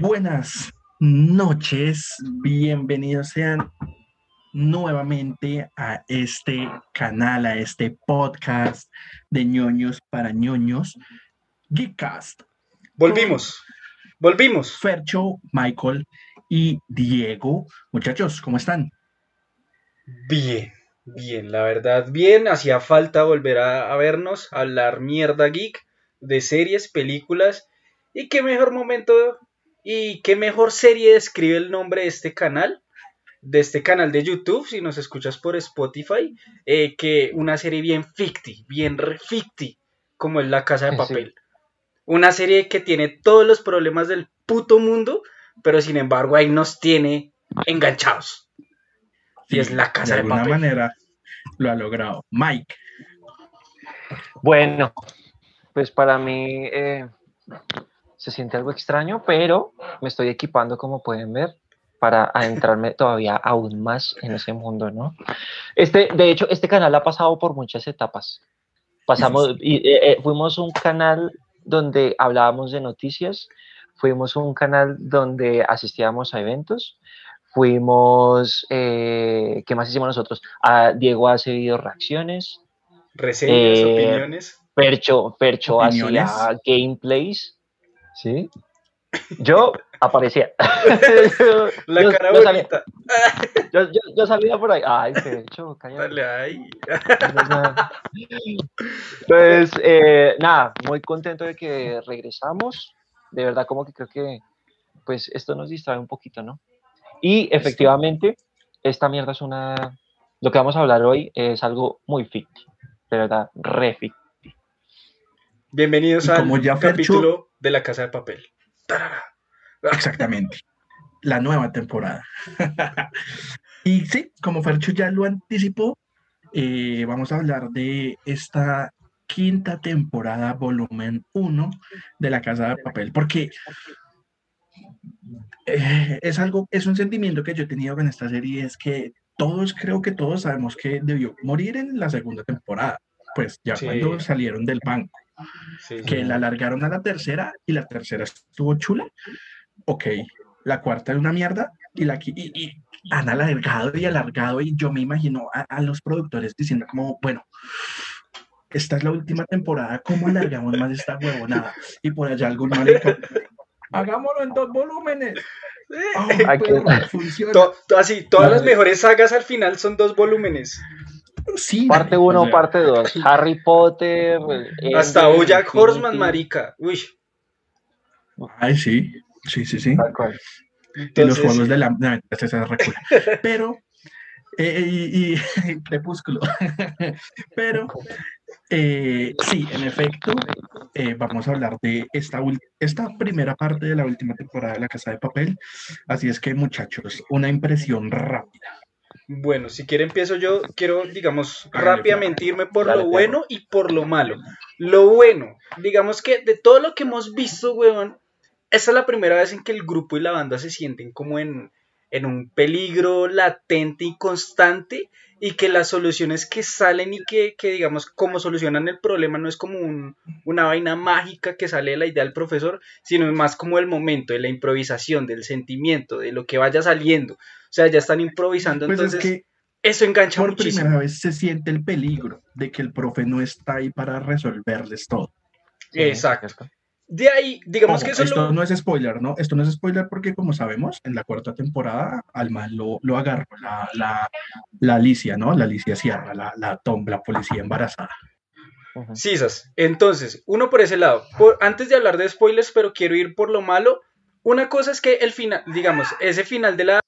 Buenas noches, bienvenidos sean nuevamente a este canal, a este podcast de ñoños para ñoños, Geekcast. Volvimos, volvimos. Fercho, Michael y Diego. Muchachos, ¿cómo están? Bien, bien, la verdad, bien. Hacía falta volver a, a vernos, a hablar mierda geek de series, películas. Y qué mejor momento y qué mejor serie describe el nombre de este canal, de este canal de YouTube, si nos escuchas por Spotify, eh, que una serie bien ficti, bien ficti, como es La Casa de Papel. Una serie que tiene todos los problemas del puto mundo, pero sin embargo ahí nos tiene enganchados. y es La Casa de, de alguna manera lo ha logrado. Mike. Bueno, pues para mí eh, se siente algo extraño, pero me estoy equipando, como pueden ver, para adentrarme todavía aún más en ese mundo, ¿no? Este, de hecho, este canal ha pasado por muchas etapas. Pasamos, y, eh, eh, fuimos un canal donde hablábamos de noticias, fuimos un canal donde asistíamos a eventos, fuimos, eh, ¿qué más hicimos nosotros? A, Diego hace video reacciones. Reseñas, opiniones. Percho, Percho hacía gameplays. ¿Sí? Yo aparecía. La yo, cara yo bonita. Salía, yo, yo, yo, salía por ahí. Ay, Percho, cállate. Dale ahí. Pues eh, nada, muy contento de que regresamos. De verdad, como que creo que pues esto nos distrae un poquito, ¿no? Y efectivamente, esta mierda es una. Lo que vamos a hablar hoy es algo muy ficti, de verdad, re ficti. Bienvenidos al capítulo Fercho... de La Casa de Papel. Exactamente. La nueva temporada. y sí, como Fercho ya lo anticipó, eh, vamos a hablar de esta quinta temporada, volumen 1 de La Casa de Papel, porque eh, es algo, es un sentimiento que yo he tenido con esta serie, es que todos, creo que todos sabemos que debió morir en la segunda temporada, pues ya sí. cuando salieron del banco. Sí, que sí. la alargaron a la tercera y la tercera estuvo chula. Ok, la cuarta es una mierda y la y, y han alargado y alargado y yo me imagino a, a, los productores diciendo como, bueno, esta es la última temporada, ¿cómo alargamos más esta huevonada? Y por allá algún marico, hagámoslo en dos volúmenes. Oh, funciona. To, to, así, todas las mejores sagas al final son dos volúmenes. Sí, parte 1, o sea, parte 2. Harry Potter. Hasta Bojack Horseman, marica. Uy. Ay, sí. Sí, sí, sí. Entonces, los juegos de la. No, esa recula. Pero. Eh, y, y Crepúsculo. Pero. Eh, sí, en efecto, eh, vamos a hablar de esta, esta primera parte de la última temporada de La Casa de Papel. Así es que, muchachos, una impresión rápida. Bueno, si quiere empiezo yo, quiero, digamos, rápidamente irme por lo bueno y por lo malo. Lo bueno, digamos que de todo lo que hemos visto, weón, esta es la primera vez en que el grupo y la banda se sienten como en, en un peligro latente y constante y que las soluciones que salen y que, que digamos, como solucionan el problema no es como un, una vaina mágica que sale de la idea del profesor, sino más como el momento, de la improvisación, del sentimiento, de lo que vaya saliendo. O sea, ya están improvisando, pues entonces es que eso engancha por muchísimo. Por primera vez se siente el peligro de que el profe no está ahí para resolverles todo. Exacto. De ahí, digamos Ojo, que eso esto lo... no es spoiler, ¿no? Esto no es spoiler porque, como sabemos, en la cuarta temporada al mal lo, lo agarró la, la, la, Alicia, ¿no? La Alicia Sierra, la, la, Tom, la policía embarazada. Sisas. Entonces, uno por ese lado. Por, antes de hablar de spoilers, pero quiero ir por lo malo. Una cosa es que el final, digamos, ese final de la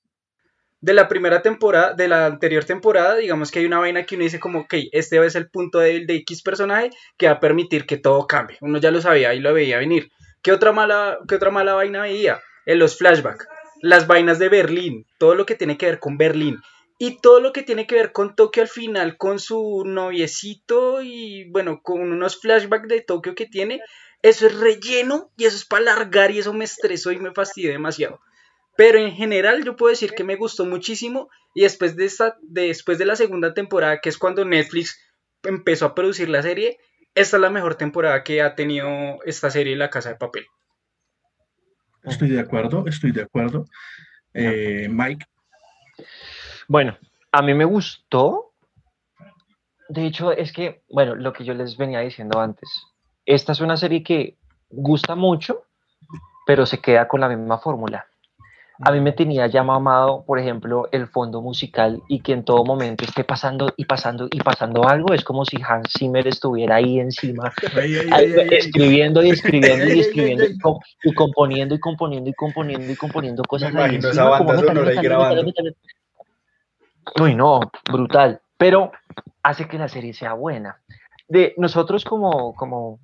de la primera temporada, de la anterior temporada, digamos que hay una vaina que uno dice como, ok, este es el punto débil de X personaje que va a permitir que todo cambie. Uno ya lo sabía y lo veía venir. ¿Qué otra mala, qué otra mala vaina veía? En los flashbacks, las vainas de Berlín, todo lo que tiene que ver con Berlín. Y todo lo que tiene que ver con Tokio al final, con su noviecito y bueno, con unos flashbacks de Tokio que tiene, eso es relleno y eso es para alargar y eso me estresó y me fastidió demasiado. Pero en general yo puedo decir que me gustó muchísimo y después de, esta, de, después de la segunda temporada, que es cuando Netflix empezó a producir la serie, esta es la mejor temporada que ha tenido esta serie La Casa de Papel. estoy de acuerdo, estoy de acuerdo. Eh, Mike. Bueno, a mí me gustó. De hecho, es que, bueno, lo que yo les venía diciendo antes, esta es una serie que gusta mucho, pero se queda con la misma fórmula. A mí me tenía ya mamado, por ejemplo, el fondo musical y que en todo momento esté pasando y pasando y pasando algo. Es como si Hans Zimmer estuviera ahí encima, escribiendo y escribiendo y escribiendo y, componiendo y componiendo y componiendo y componiendo cosas. Me imagino esa banda sonora ahí grabando. Uy, no, brutal. Pero hace que la serie sea buena. De nosotros como, como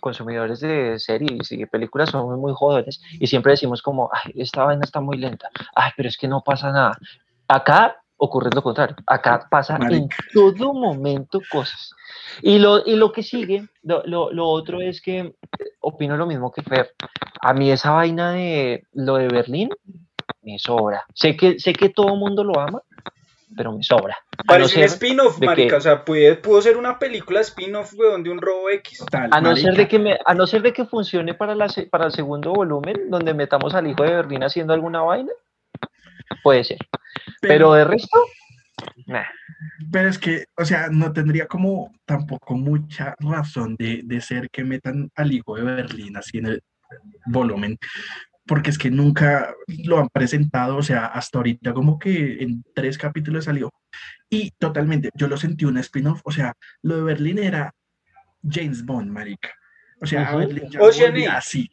consumidores de series y de películas somos muy jóvenes y siempre decimos como, ay, esta vaina está muy lenta, ay, pero es que no pasa nada. Acá ocurre lo contrario, acá pasa en todo momento cosas. Y lo, y lo que sigue, lo, lo, lo, otro es que opino lo mismo que Fer. A mí esa vaina de lo de Berlín me sobra. Sé que, sé que todo el mundo lo ama, pero me sobra. Parece un spin-off, marica, o sea, pudo ser una película spin-off, weón, de un robo X. a, no ser de que me, a no ser de que funcione para, la, para el segundo volumen, donde metamos al hijo de Berlín haciendo alguna vaina, puede ser. Pero, de resto, nah. Pero es que, o sea, no tendría como tampoco mucha razón de, de ser que metan al hijo de Berlín así en el volumen, porque es que nunca lo han presentado, o sea, hasta ahorita como que en tres capítulos salió. Y totalmente, yo lo sentí un spin-off, o sea, lo de Berlín era James Bond, marica. O sea, uh -huh.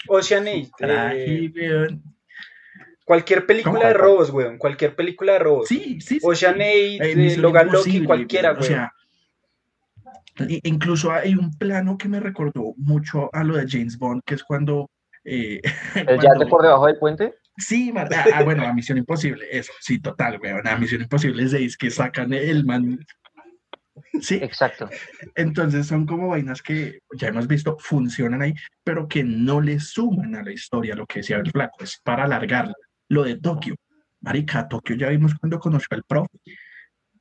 Ocean eh, cualquier película de robos, weón. Cualquier película de robos. Sí, sí. Ocean eh, Logan Loki, cualquiera, weón. O sea, incluso hay un plano que me recordó mucho a lo de James Bond, que es cuando eh, ¿El yate por debajo del puente? Sí, ah, ah, bueno, a Misión Imposible, eso, sí, total, weón, a Misión Imposible 6 que sacan el man. Sí, exacto. Entonces son como vainas que ya hemos visto, funcionan ahí, pero que no le suman a la historia, lo que decía el flaco, es para alargarla. Lo de Tokio, Marica, Tokio ya vimos cuando conoció al profe,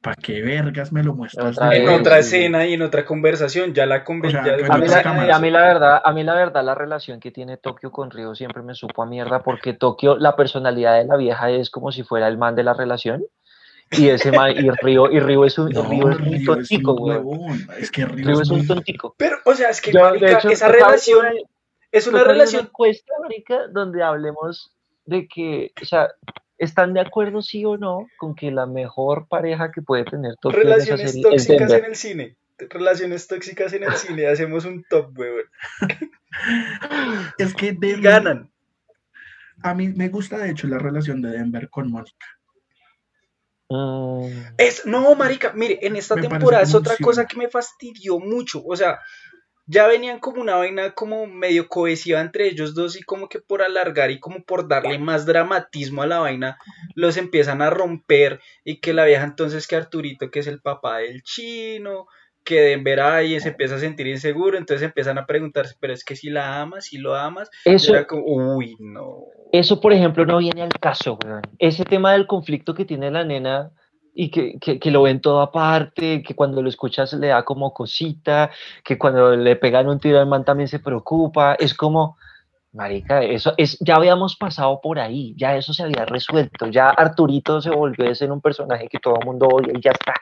¿Para qué vergas me lo muestras? en otra escena y en otra conversación, ya la conversación. a, mí la, a mí la verdad, a mí la verdad, la relación que tiene Tokio con Río siempre me supo a mierda, porque Tokio, la personalidad de la vieja es como si fuera el man de la relación. Y ese man, y Río, y Río es un, Río es un tontico, güey. Es que Río, es un tontico. Pero, o sea, es que esa relación es una relación. Una encuesta, marica, donde hablemos de que, o sea, ¿Están de acuerdo, sí o no, con que la mejor pareja que puede tener Tokio Relaciones en tóxicas en el cine. Relaciones tóxicas en el cine. Hacemos un top, weón. es que ganan. A mí me gusta, de hecho, la relación de Denver con Mónica. Mm. Es, no, marica, mire, en esta temporada es otra cosa que me fastidió mucho. O sea, ya venían como una vaina como medio cohesiva entre ellos dos y como que por alargar y como por darle más dramatismo a la vaina los empiezan a romper y que la vieja entonces que Arturito que es el papá del chino que Denver ahí se empieza a sentir inseguro entonces empiezan a preguntarse pero es que si la amas si lo amas eso como, uy no eso por ejemplo no viene al caso ese tema del conflicto que tiene la nena y que, que, que, lo ven todo aparte, que cuando lo escuchas le da como cosita, que cuando le pegan un tiro al man también se preocupa, es como, Marica, eso es, ya habíamos pasado por ahí, ya eso se había resuelto, ya Arturito se volvió a ser un personaje que todo el mundo odia y ya está.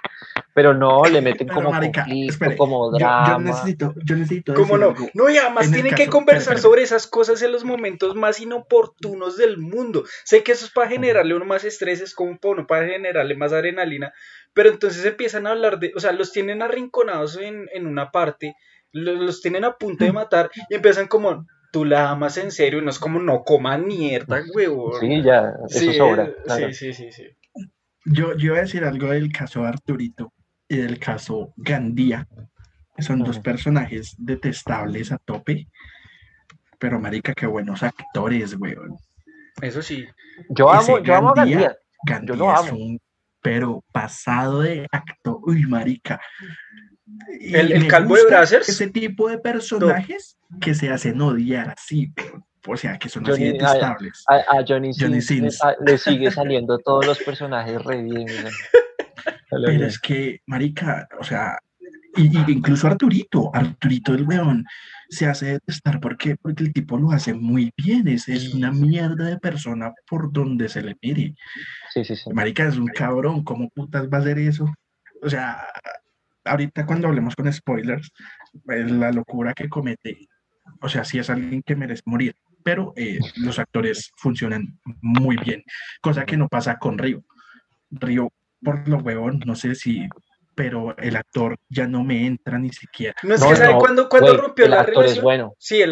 Pero no, le meten como conflicto, como drama. Yo, necesito, yo necesito ¿Cómo no? No, y además tienen que conversar sobre esas cosas en los momentos más inoportunos del mundo. Sé que eso es para generarle uno más estrés, es como para generarle más adrenalina, pero entonces empiezan a hablar de, o sea, los tienen arrinconados en, en una parte, los, los tienen a punto de matar y empiezan como, tú la amas en serio, no es como no coman mierda, huevón. Sí, ya, eso sobra. Sí, sí, sí, sí. Yo, yo voy a decir algo del caso Arturito y del caso Gandía. Son dos personajes detestables a tope. Pero, marica, qué buenos actores, weón. Eso sí. Yo amo, yo amo a Gandía. Gandía yo lo amo. Es un, pero pasado de acto. Uy, marica. El, el calvo de Brazzers. Ese tipo de personajes que se hacen odiar así, o sea, que son así detestables. A, Johnny, Sins, Le, sigue saliendo todos los personajes re bien. Pero es que, marica, o sea, y, incluso Arturito, Arturito el weón, se hace detestar porque, porque el tipo lo hace muy bien, es, es una mierda de persona por donde se le mire. Sí, sí, sí. Marica es un cabrón, ¿cómo putas va a hacer eso? O sea, ahorita cuando hablemos con spoilers, la locura que comete, o sea, sí es alguien que merece morir, pero eh, los actores funcionan muy bien, cosa que no pasa con Río. Río, por lo huevón, no sé si pero el actor ya no me entra ni siquiera. No es que sabe cuándo, rompió la relación. Es bueno. Sí,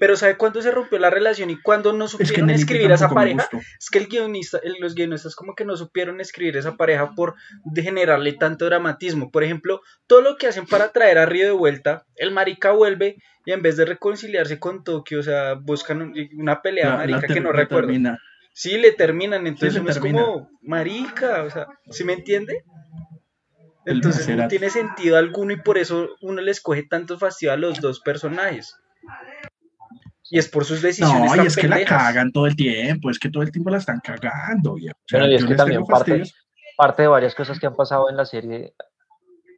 pero sabe cuándo se rompió la relación y cuándo no supieron escribir a esa pareja. Es que el guionista, los guionistas como que no supieron escribir esa pareja por generarle tanto dramatismo. Por ejemplo, todo lo que hacen para traer a Río de vuelta, el marica vuelve y en vez de reconciliarse con Tokio, o sea, buscan una pelea marica que no recuerdo. Sí, le terminan, entonces uno es como marica, o sea, ¿sí me entiende? Entonces no tiene sentido alguno y por eso uno le escoge tanto fastidio a los dos personajes. Y es por sus decisiones. No, y es que la cagan todo el tiempo, es que todo el tiempo la están cagando. Y, es que también parte, parte, de varias cosas que han pasado en la serie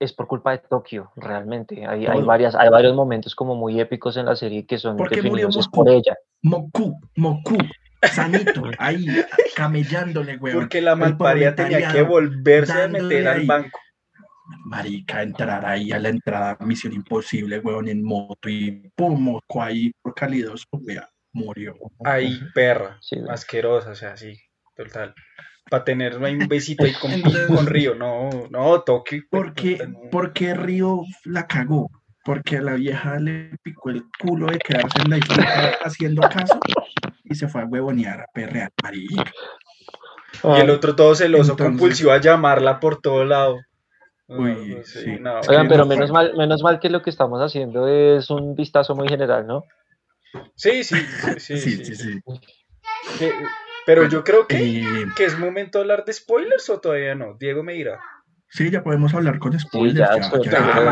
es por culpa de Tokio, realmente. Hay, hay, varias, hay varios momentos como muy épicos en la serie que son definidos por ella. Moku, Moku, sanito, ahí camellándole, güey. Porque la malparía tenía que volverse a meter al banco marica, entrar ahí a la entrada, misión imposible, weón, en moto y pum, moco ahí por cálidos, ya, murió. Ahí, perra, asquerosa, o sea, sí, total. Para tener un besito ahí con, con Río, no, no, toque. Porque, porque Río la cagó, porque a la vieja le picó el culo de quedarse en la isla haciendo caso y se fue a huevonear a perrear, marica. Y el otro todo celoso, compulsivo a llamarla por todo lado. Uy, sí. Oigan, pero menos mal, menos mal que lo que estamos haciendo es un vistazo muy general, ¿no? Sí, sí, sí, sí. sí, pero yo creo que, que, es momento de hablar de spoilers o todavía no. Diego me dirá. Sí, ya podemos hablar con spoilers.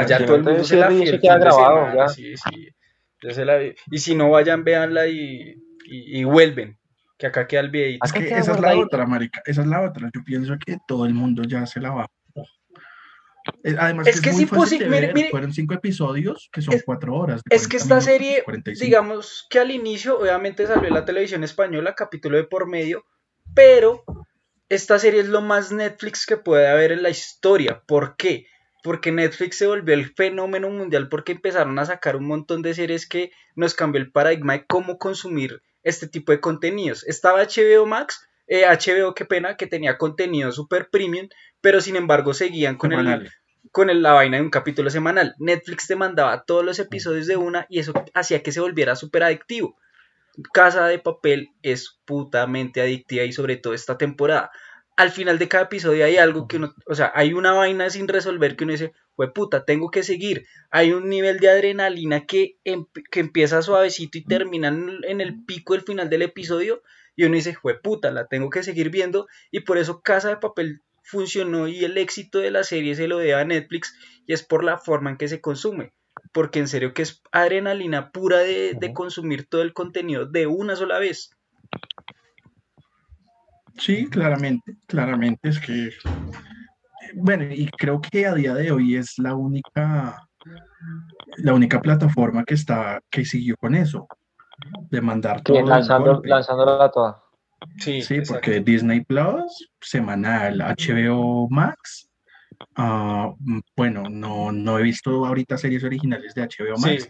ya, todo el mundo se la grabado, ya. Sí, sí. Ya se la Y si no, vayan, véanla y, y, vuelven. Que acá queda el videito. Es que esa es la otra, marica. Esa es la otra. Yo pienso que todo el mundo ya se la va eh, además, es, que es, fueron cinco episodios que son cuatro horas. Es que esta serie, digamos que al inicio, obviamente salió en la televisión española, capítulo de por medio, pero esta serie es lo más Netflix que puede haber en la historia. ¿Por qué? Porque Netflix se volvió el fenómeno mundial porque empezaron a sacar un montón de series que nos cambió el paradigma de cómo consumir este tipo de contenidos. Estaba HBO Max, eh, HBO, qué pena, que tenía contenido super premium, pero sin embargo seguían con, el, con la vaina de un capítulo semanal. Netflix te mandaba todos los episodios de una y eso hacía que se volviera súper adictivo. Casa de Papel es putamente adictiva y sobre todo esta temporada. Al final de cada episodio hay algo que uno, o sea, hay una vaina sin resolver que uno dice, fue puta, tengo que seguir. Hay un nivel de adrenalina que, em, que empieza suavecito y termina en, en el pico del final del episodio y uno dice, fue puta, la tengo que seguir viendo y por eso Casa de Papel funcionó y el éxito de la serie se lo debe a Netflix y es por la forma en que se consume. Porque en serio que es adrenalina pura de, consumir todo el contenido de una sola vez. Sí, claramente, claramente es que, bueno, y creo que a día de hoy es la única, la única plataforma que está, que siguió con eso, de mandar todo. lanzando, lanzándola toda. Sí, sí porque Disney Plus, semanal, HBO Max. Ah, bueno, no, no he visto ahorita series originales de HBO Max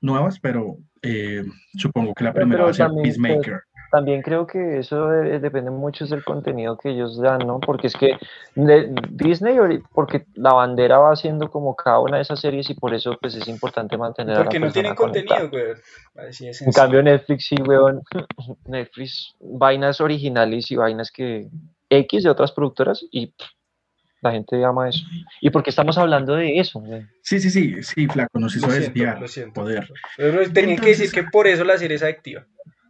nuevas, pero eh, supongo que la primera va a ser Peacemaker también creo que eso depende mucho del contenido que ellos dan, ¿no? Porque es que de Disney, porque la bandera va haciendo como cada una de esas series y por eso pues es importante mantener Porque no tienen contenido, güey. en cambio Netflix sí, weón. Netflix, vainas originales y vainas que X de otras productoras y la gente llama eso. ¿Y por qué estamos hablando de eso? Sí, sí, sí, sí, flaco, nos hizo desviar poder. Pero tenía que decir que por eso la serie es adictiva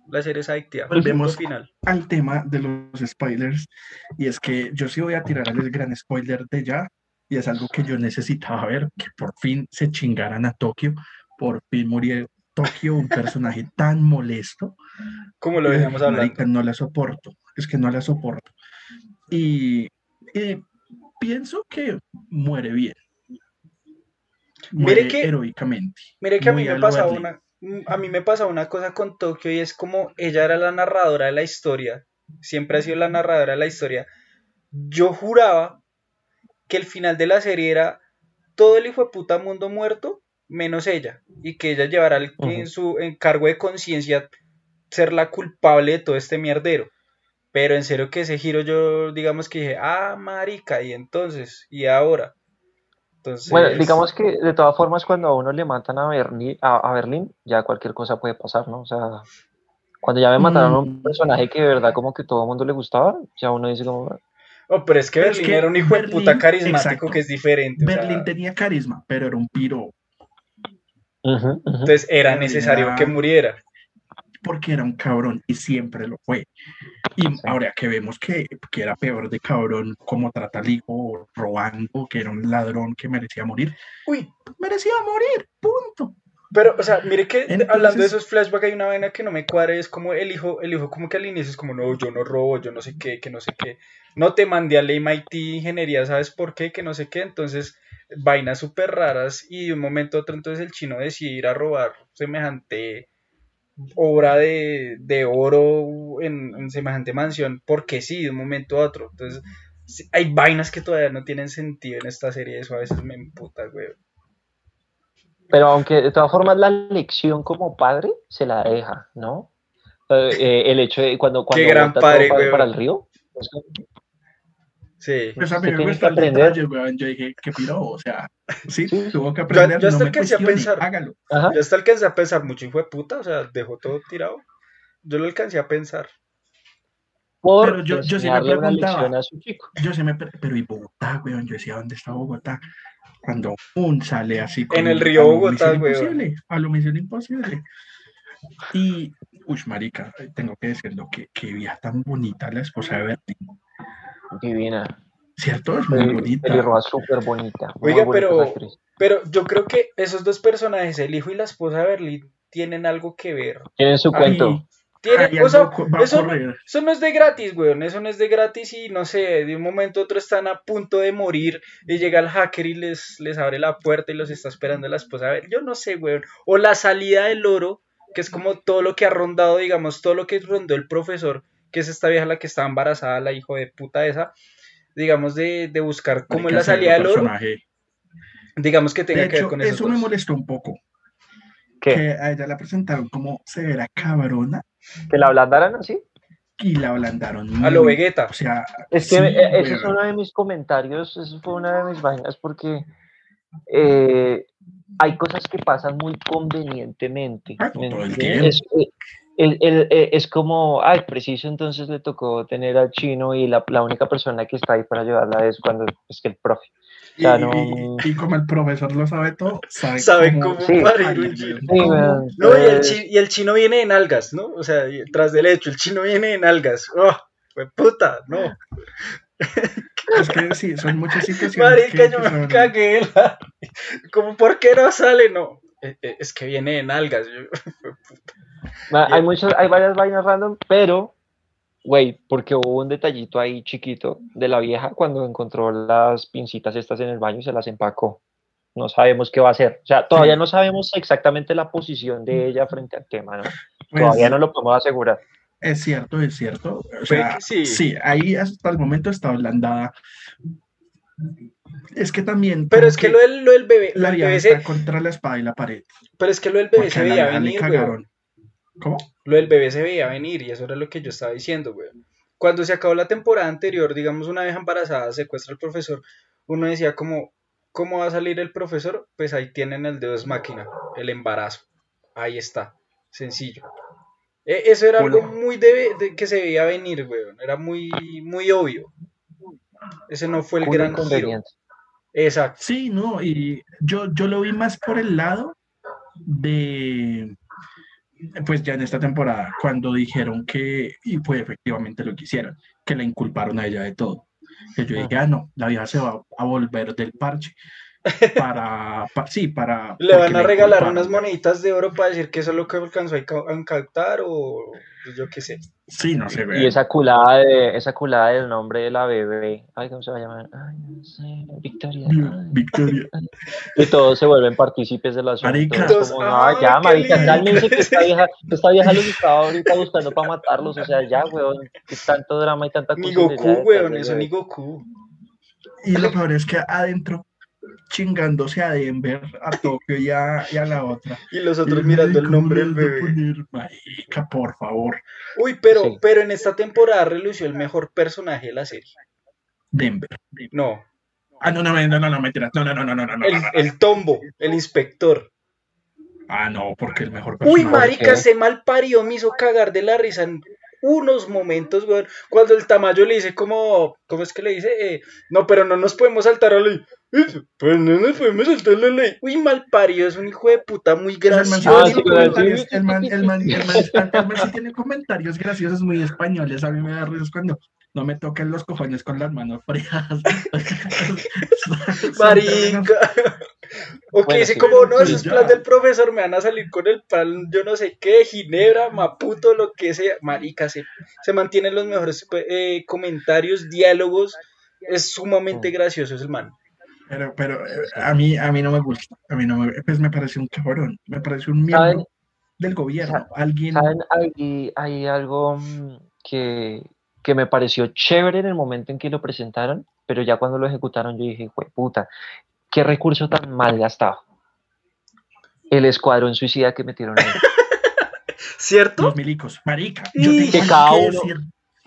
la serie es adictiva. Volvemos final. al tema de los spoilers. Y es que yo sí voy a tirar el gran spoiler de ya. Y es algo que yo necesitaba ver, que por fin se chingaran a Tokio. Por fin murió Tokio, un personaje tan molesto. Como lo veníamos hablando. No la soporto. Es que no la soporto. Y pienso que muere bien. mire que, heroicamente. Mire que a mí me pasa una, a mí me pasa una cosa con Tokio y es como ella era la narradora de la historia, siempre ha sido la narradora de la historia. Yo juraba que el final de la serie era todo el hijo de puta mundo muerto menos ella y que ella llevará en su encargo de conciencia ser la culpable de todo este mierdero. Pero en serio que ese giro yo digamos que dije, ah, marica, y entonces, y ahora. Entonces... Bueno, digamos que de todas formas cuando a uno le matan a Berlín, a, Berlín, ya cualquier cosa puede pasar, ¿no? O sea, cuando ya me mataron a un mm. personaje que de verdad como que todo el mundo le gustaba, ya uno dice como... Oh, pero es que Berlín era un hijo de puta carismático que es diferente. Berlín tenía carisma, pero era un piro. Entonces era necesario que muriera porque era un cabrón y siempre lo fue. Y ahora que vemos que, que, era peor de cabrón como trata al hijo, robando, que era un ladrón que merecía morir. Uy, merecía morir, punto. Pero, o sea, mire que hablando de esos flashbacks hay una vaina que no me cuadra, es como el hijo, el hijo como que al inicio es como, no, yo no robo, yo no sé qué, que no sé qué. No te mandé al MIT ingeniería, ¿sabes por qué? Que no sé qué. Entonces, vainas súper raras y de un momento a otro entonces el chino decide ir a robar semejante obra de, de oro en, semejante mansión, porque sí, de un momento a otro. Entonces, hay vainas que todavía no tienen sentido en esta serie, eso a veces me emputa, güey. Pero aunque de todas formas la lección como padre se la deja, ¿no? Eh, el hecho de cuando, cuando Qué gran padre, para, el río. Sí. Pues a mí me gusta aprender. Yo dije, qué piro, o sea, sí, tuvo que aprender. Yo, hasta alcancé a pensar, hágalo. Yo hasta alcancé a pensar mucho, hijo de puta, o sea, dejó todo tirado. Yo lo alcancé a pensar. pero yo, yo sí me preguntaba, yo sí me, pero ¿y Bogotá, weón? Yo decía, ¿dónde está Bogotá? Cuando un sale así. en el río Bogotá, weón. A lo misión imposible. Y, uy, marica, tengo que decirlo, que, que vía tan bonita la esposa de Bertín divina. ¿Cierto? Es muy bonita. Pelirroja súper bonita. Oiga, pero, pero yo creo que esos dos personajes, el hijo y la esposa de Berlín, tienen algo que ver. Tienen su cuento. eso, eso, no es de gratis, weón. Eso no es de gratis y no sé, de un momento a otro están a punto de morir y llega el hacker y les, les abre la puerta y los está esperando la esposa. A ver, yo no sé, weón. O la salida del oro, que es como todo lo que ha rondado, digamos, todo lo que rondó el profesor que es esta vieja la que está embarazada, la hijo de puta esa, digamos, de, buscar cómo es la salida del oro. Digamos que tenga que ver con eso. Eso me molestó un poco. Que a ella la presentaron como severa cabrona. Que la ablandaran así. Y la ablandaron. A lo Vegeta. O sea, es que eh, ese es uno de mis comentarios, eso fue una de mis vainas, porque eh, hay cosas que pasan muy convenientemente. Ah, eh, es como, ay, preciso, entonces le tocó tener al chino y la, la única persona que está ahí para ayudarla es cuando es que el profe. y, como el profesor lo sabe todo, sabe, cómo, parir un chino. no, y, el chino, y el chino viene en algas, ¿no? O sea, tras del hecho, el chino viene en algas. ¡Oh! Pues puta, no. Es que sí, son muchas situaciones. Marica, yo me cagué. Como, ¿por qué no sale? No, eh, eh, es que viene en algas. Hay, muchas, hay varias vainas random, pero, güey, porque hubo un detallito ahí chiquito de la vieja cuando encontró las pincitas estas en el baño y se las empacó. No sabemos qué va a hacer. O sea, todavía no sabemos exactamente la posición de ella frente al tema, ¿no? Pues todavía no lo podemos asegurar. Es cierto, es cierto. O sea, sí. sí, ahí hasta el momento está ablandada. Es que también. Pero es que, lo, del, lo, del, bebé. La bebé está contra la espada y la pared. Pero es que lo del bebé se veía venir. ¿Cómo? Lo del bebé se veía venir y eso era lo que yo estaba diciendo, güey. Cuando se acabó la temporada anterior, digamos, una vez embarazada secuestra al profesor, uno decía como, ¿cómo va a salir el profesor? Pues ahí tienen el dedo es máquina, el embarazo. Ahí está, sencillo. E, eso era algo muy de, que se veía venir, güey. Era muy, muy obvio. Ese no fue el gran giro. Exacto. Sí, no, y yo, yo lo vi más por el lado de pues ya en esta temporada, cuando dijeron que, y fue efectivamente lo que hicieron, que la inculparon a ella de todo. Que yo dije, ah, no, la vieja se va a volver del parche. para, sí, para... ¿Le van a regalar unas moneditas de oro para decir que eso es lo que alcanzó a incautar o pues, yo qué sé? Sí, no sé. Y esa culada, de, esa culada del nombre de la bebé, ay, ¿cómo se va a llamar? Ay, no sé, Victoria. Victoria. Y todos se vuelven partícipes de la Marica. Como, no, ya, marica, cálmense que esta vieja, esta vieja los estaba ahorita buscando para matarlos, o sea, ya, weón, que tanto drama y tanta cosa. Ni Goku, weón, eso ni Goku. Y lo peor es que adentro chingándose a Denver, a Tokio y a, la otra. Y los otros mirando el nombre del bebé. Por favor. Uy, pero, pero en esta temporada relució el mejor personaje de la serie. Denver. No. Ah, no, no, no, no, no, mentira. No, no, no, no, no, no. El, el tombo, el inspector. Ah, no, porque el mejor personaje. Uy, marica, se mal parió, me hizo cagar de la risa en unos momentos, weón. Cuando el Tamayo le dice, como, ¿cómo es que le dice? No, pero no nos podemos saltar a pues no nos podemos saltar la ley. Uy, mal parido, es un hijo de puta muy gracioso. El man, el man, el man, sí tiene comentarios graciosos muy españoles. A mí me da risas cuando no me toquen los cojones con las manos frías. Marica. O que dice como, no, ese es plan del profesor, me van a salir con el pan, yo no sé qué, Ginebra, Maputo, lo que sea. Marica, se, se mantienen los mejores eh, comentarios, diálogos. Es sumamente gracioso ese man. Pero, pero eh, a mí, a mí no me gusta. A mí no me, pues me parece un cabrón. Me parece un miembro del gobierno. Alguien. ¿Saben? Hay, hay algo mm, que, que me pareció chévere en el momento en que lo presentaron, pero ya cuando lo ejecutaron yo dije, puta, qué recurso tan mal gastado. El escuadrón suicida que metieron ahí. ¿Cierto? Los milicos, marica. que, cada uno, que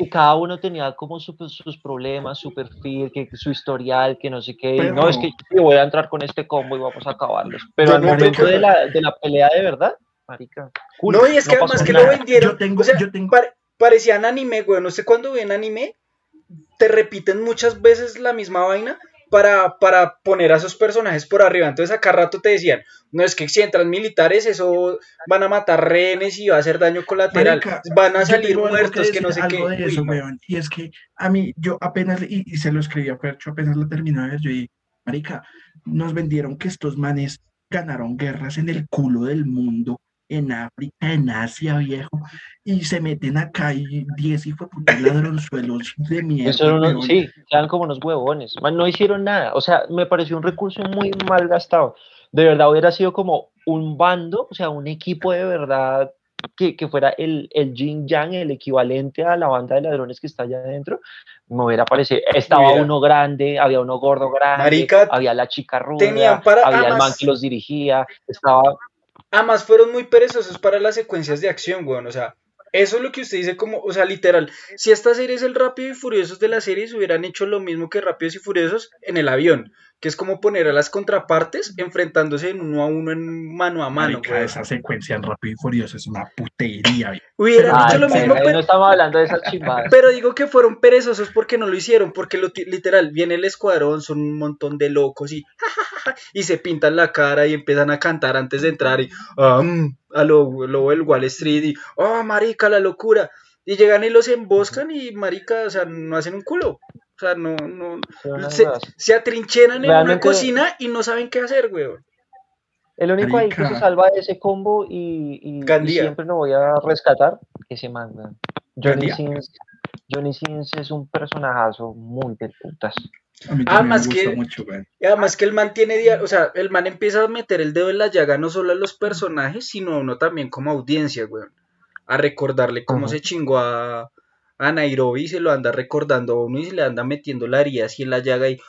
cada uno tenía como sus problemas, su perfil, que su historial, que no sé qué. no, es que yo voy a entrar con este combo y vamos a acabarlos. Pero al momento de la, de la pelea de verdad, marica. no, y es que además que lo vendieron. Yo tengo, yo tengo parecían anime, güey. No sé cuándo ven anime, te repiten muchas veces la misma vaina para, para poner a esos personajes por arriba. Entonces, acá rato te decían, no es que si entran militares, eso van a matar rehenes y va a hacer daño colateral. van a salir muertos, que, no sé qué. y es que a mí, yo apenas, y, se lo escribí a Percho, apenas lo terminó de ver, yo dije, Marica, nos vendieron que estos manes ganaron guerras en el culo del mundo en África, en Asia, viejo, y se meten acá y 10 y fue puta ladronzuelos de mierda. Eso sí, quedan como unos huevones. no hicieron nada. O sea, me pareció un recurso muy mal gastado. De verdad hubiera sido como un bando, o sea, un equipo de verdad que, que fuera el, el Jin Yang, el equivalente a la banda de ladrones que está allá adentro, me hubiera parecido. Estaba uno grande, había uno gordo grande, había la chica rubia, había el man que los dirigía, estaba Además, fueron muy perezosos para las secuencias de acción, weón. O sea, eso es lo que usted dice como, o sea, literal, si esta serie es el Rápido y Furiosos de la serie, se hubieran hecho lo mismo que Rápidos y Furiosos en el avión que es como poner a las contrapartes enfrentándose uno a uno en mano a mano. Marica, esa secuencia en Rápido y Furioso es una putería. Hubieran dicho lo mismo, pero, no estamos hablando de esas chimadas. Pero digo que fueron perezosos porque no lo hicieron, porque lo, literal, viene el escuadrón, son un montón de locos y, y se pintan la cara y empiezan a cantar antes de entrar y a lo, lo el Wall Street y, oh, marica, la locura. Y llegan y los emboscan y, marica, o sea, no hacen un culo. O sea, no, no. Se, atrincheran en una cocina y no saben qué hacer, weón. El único ahí que se salva de ese combo y, y, siempre lo voy a rescatar, ese man, Johnny Sins, Johnny Sins es un personajazo muy de putas. además que, mucho, además que el man tiene, o sea, el man empieza a meter el dedo en la llaga no solo a los personajes, sino a uno también como audiencia, weón. A recordarle cómo se chingó a, a Nairobi se lo anda recordando a uno y se le anda metiendo la haría así en la llaga y,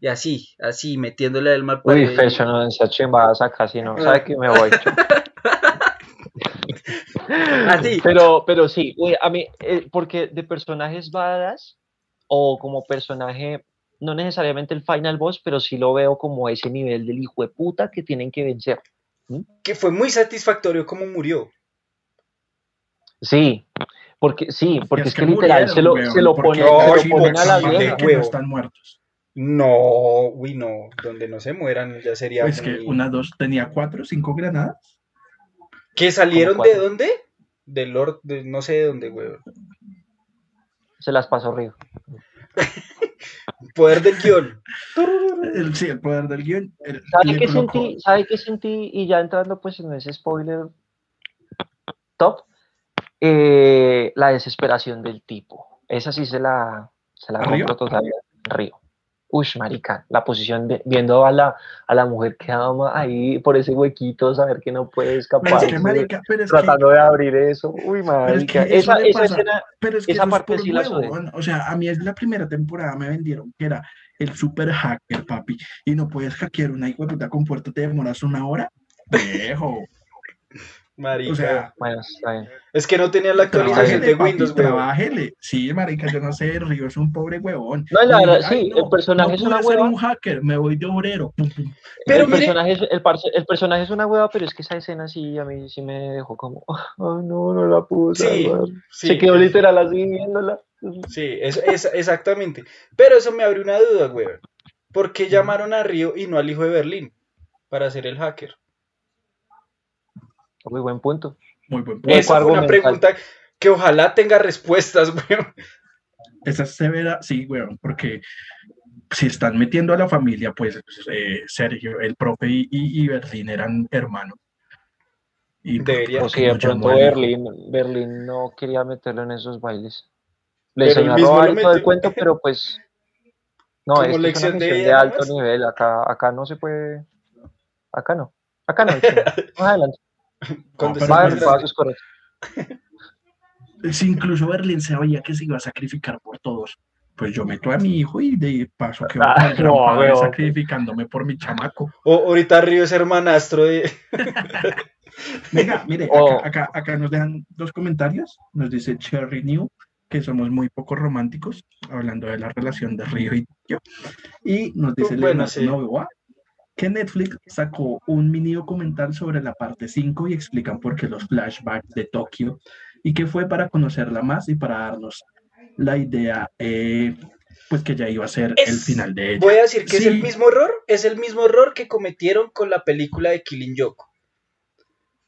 y así, así, metiéndole el mal Uy, fecho, no, esa chimbada casi no, sabe que me voy. así. Pero, pero sí, a mí, eh, porque de personajes badas o como personaje, no necesariamente el final boss, pero sí lo veo como ese nivel del hijo de puta que tienen que vencer. Que fue muy satisfactorio como murió. Sí, porque sí, porque es, que, literal se lo, se lo, pone, se lo ponen a la vieja. Que no están muertos. No, uy, no, donde no se mueran ya sería. Es que una, dos, tenía cuatro, cinco granadas. ¿Que salieron de dónde? Del Lord, de, no sé de dónde, güey. Se las pasó Río. Poder del guion. sí, el poder del guion. ¿Sabe qué, sentí, ¿Sabe qué sentí? Y ya entrando pues en ese spoiler top, eh, la desesperación del tipo. Esa sí se la, se la compro todavía. Río. Ush, marica, la posición de viendo a la, a la mujer que ama ahí por ese huequito, saber que no puede escapar. tratando de abrir eso. Uy, marica. esa, esa escena, pero es que esa parte sí la O sea, a mí es la primera temporada me vendieron que era el super hacker, papi, y no puedes hackear una hijo de puta con puerto, te demoras una hora. Viejo. Marica. O sea, bueno, está bien. Es que no tenía la actualización de Windows. Trabájele. Sí, marica, yo no sé, Río es un pobre huevón. No, la verdad, sí, el personaje es una hueva. un hacker, me voy de obrero. Pero el, personaje es, el, el, personaje es una hueva, pero es que esa escena sí a mí sí me dejó como, ay, no, no la pude sí, sí, Se quedó literal así viéndola. Sí, es, es, exactamente. Pero eso me abrió una duda, güey. ¿Por qué llamaron a Río y no al hijo de Berlín para ser el hacker? Muy buen punto. Muy buen punto. Esa es una pregunta que ojalá tenga respuestas, güey. Esa es severa, sí, güey, porque si están metiendo a la familia, pues eh, Sergio, el profe y, y, Berlín eran hermanos. Y Debería porque de pronto Berlín, Berlín no quería meterlo en esos bailes. Le robar todo el cuento, pero pues no, es, una misión de, alto nivel. Acá, acá no se puede. Acá no. Acá no. Más adelante. Si incluso Berlín sabía que se iba a sacrificar por todos, pues yo meto a mi hijo y de paso que va a no, sacrificándome por mi chamaco. O ahorita Río es hermanastro de. Venga, mire, oh. acá, acá, nos dejan dos comentarios. Nos dice Cherry New que somos muy poco románticos, hablando de la relación de Río y yo. Y nos dice bueno, que Netflix sacó un mini documental sobre la parte 5 y explican por qué los flashbacks de Tokio y que fue para conocerla más y para darnos la idea, eh, pues que ya iba a ser el final de ella. Voy a decir que es el mismo error, es el mismo error que cometieron con la película de Killing Joke.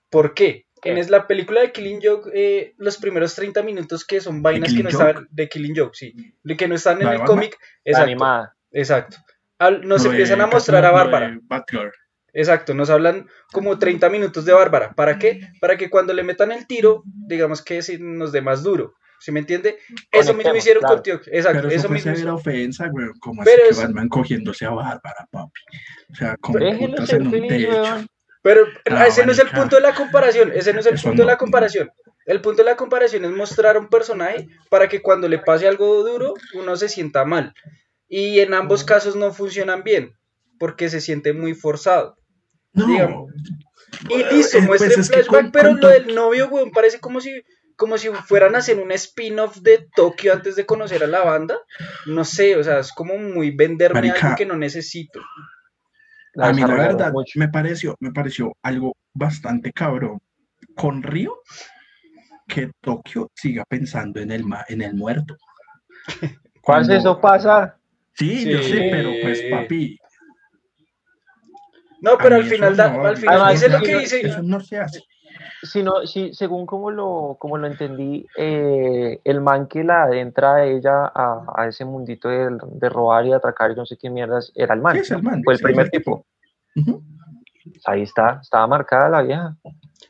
¿Por qué? En la película de Killing Joke, eh, los primeros 30 minutos que son vainas que no estaban de Killing Joke, sí, que no están en el cómic, exacto, exacto nos empiezan a mostrar a Bárbara. Exacto, nos hablan como 30 minutos de Bárbara. ¿Para qué? Para que cuando le metan el tiro, digamos que nos dé más duro. ¿Sí me entiende? Eso mismo hicieron con Tío. Exacto, eso, eso mismo. Era ofensa, güey. Como pero es que Batman cogiéndose a Bárbara, papi. O sea, como putas en un techo. Pero ah, ese no es el punto de la comparación. Ese no es el punto de la comparación. El punto de la comparación es mostrar a un personaje para que cuando le pase algo duro, uno se sienta mal. Y en ambos casos no funcionan bien, porque se siente muy forzado. No. Y listo, eh, muestra pues flashback, pero lo del novio, weón, parece como si, como si fueran a hacer un spin-off de Tokio antes de conocer a la banda. No sé, o sea, es como muy venderme algo que no necesito. a mí la verdad me pareció, me pareció algo bastante cabrón con Río que Tokio siga pensando en el, en el muerto. ¿Cuál es eso pasa? Sí, yo sé, pero pues papi. No, pero al final, al final dice lo que dice. Eso no se hace. Sino, sí, según como lo, como lo entendí, eh, el man que la adentra a ella a, a ese mundito de, de, robar y atracar y no sé qué mierdas, era el man. es el man. Fue el primer tipo. Ahí está, estaba marcada la vieja.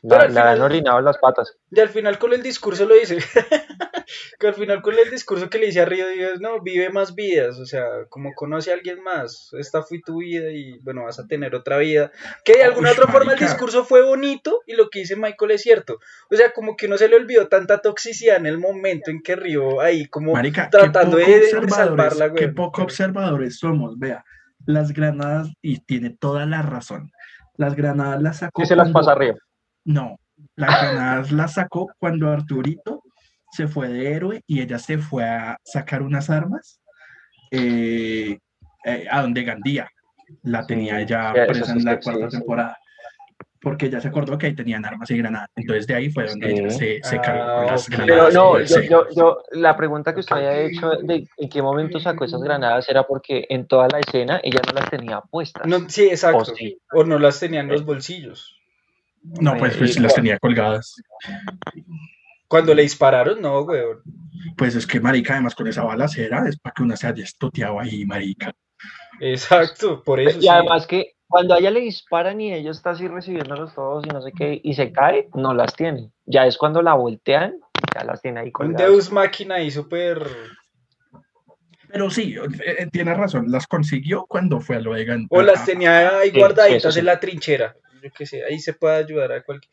La, la han orinado las patas. Y al final con el discurso lo dice. que al final con el discurso que le dice a Río Dios, no, vive más vidas, o sea, como conoce a alguien más, esta fue tu vida y bueno, vas a tener otra vida. Que de alguna otra forma el discurso fue bonito y lo que dice Michael es cierto. O sea, como que no se le olvidó tanta toxicidad en el momento en que Río ahí como tratando de, salvarla, güey. Qué poco observadores somos, vea. Las granadas, y tiene toda la razón, las granadas las sacó. ¿Qué se las pasa Río? No, las granadas las sacó cuando Arturito se fue de héroe y ella se fue a sacar unas armas eh, eh, a donde Gandía la tenía ya presa en la cuarta temporada. Porque ella se acordó que ahí tenían armas y granadas. Entonces de ahí fue donde ella se, se cargó ah, las granadas. Pero no, yo, yo, la pregunta que usted había hecho de en qué momento sacó esas granadas era porque en toda la escena ella no las tenía puestas. No, sí, exacto. O, no las tenía en los bolsillos. No, pues, pues las tenía colgadas. Cuando le dispararon, no, weón. Pues es que, marica, además con esa balacera es para que uno se haya estoteado ahí, marica. Exacto, por eso. Y además que cuando a ella le disparan y ella está así recibiéndolos todos y no sé qué, y se cae, no las tiene. Ya es cuando la voltean, ya las tiene ahí con Deus máquina y súper... Pero sí, eh, eh, tiene razón, las consiguió cuando fue a lo de O las tenía ahí guardaditas en la trinchera. Yo qué sé, ahí se puede ayudar a cualquier...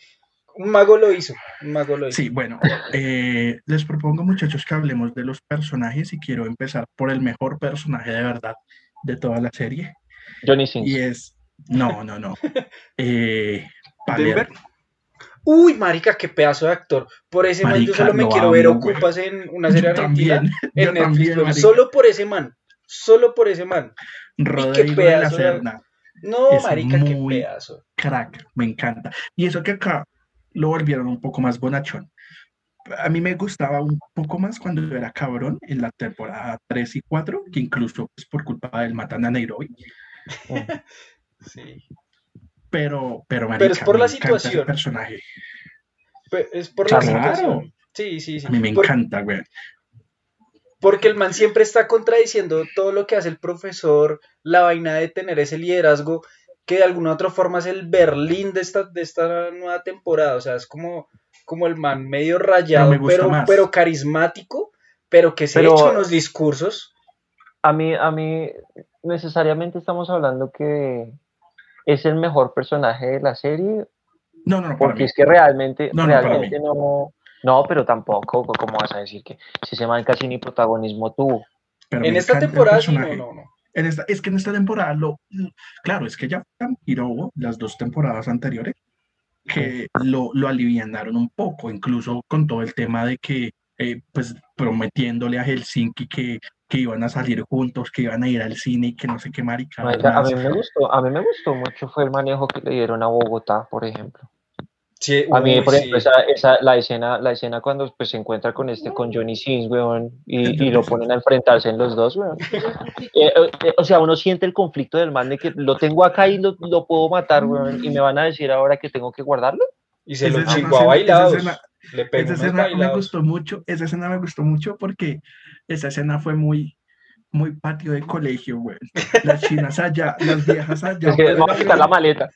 Un mago lo hizo, un mago lo hizo. Sí, bueno, eh, les propongo muchachos que hablemos de los personajes y quiero empezar por el mejor personaje de verdad de toda la serie. Johnny Sins. Y es, no, no, no. Eh, Uy, marica, qué pedazo de actor. Por ese man yo solo me quiero ver ocupas en una serie argentina en Netflix. Solo por ese man. Solo por ese man. Rodrigo qué pedazo de la Serna. No, marica, qué pedazo. Crack, me encanta. Y eso que acá lo volvieron un poco más bonachón. A mí me gustaba un poco más cuando era cabrón en la temporada 3 y 4, que incluso es por culpa del matan a Nairobi. sí. Pero, pero, pero es por la situación. Personaje. Es por la situación. Sí, sí, sí. A mí me encanta, güey. Porque el man siempre está contradiciendo todo lo que hace el profesor, la vaina de tener ese liderazgo que de alguna u otra forma es el Berlín de esta, de esta nueva temporada. O sea, es como, como el man medio rayado, pero, pero, carismático, pero que se echa unos discursos. A mí, a mí, necesariamente estamos hablando que es el mejor personaje de la serie. No, no, no. Porque es que realmente, no, realmente no, no, pero tampoco, ¿cómo vas a decir que si se man casi ni protagonismo tuvo? en esta temporada no, no, no es que en esta temporada lo, claro, es que ya tiró las dos temporadas anteriores que lo, lo alivianaron un poco, incluso con todo el tema de que, eh, pues, prometiéndole a Helsinki que, que iban a salir juntos, que iban a ir al cine y que no sé qué marica. A mí me gustó, a mí me gustó mucho fue el manejo que le dieron a Bogotá, por ejemplo a mí, por ejemplo, esa, la, escena, la escena cuando pues, se encuentra con este, con Johnny Sins, weón, y, y lo ponen a enfrentarse en los dos, weón. Eh, eh, o sea, uno siente el conflicto del man de que lo tengo acá y lo, lo, puedo matar, weón, y me van a decir ahora que tengo que guardarlo. Y se lo chingó a bailados. Esa esa escena me gustó mucho, esa escena me gustó mucho porque esa escena fue muy, muy patio de colegio, güey. Las chinas allá, las viejas allá. Es que la maleta.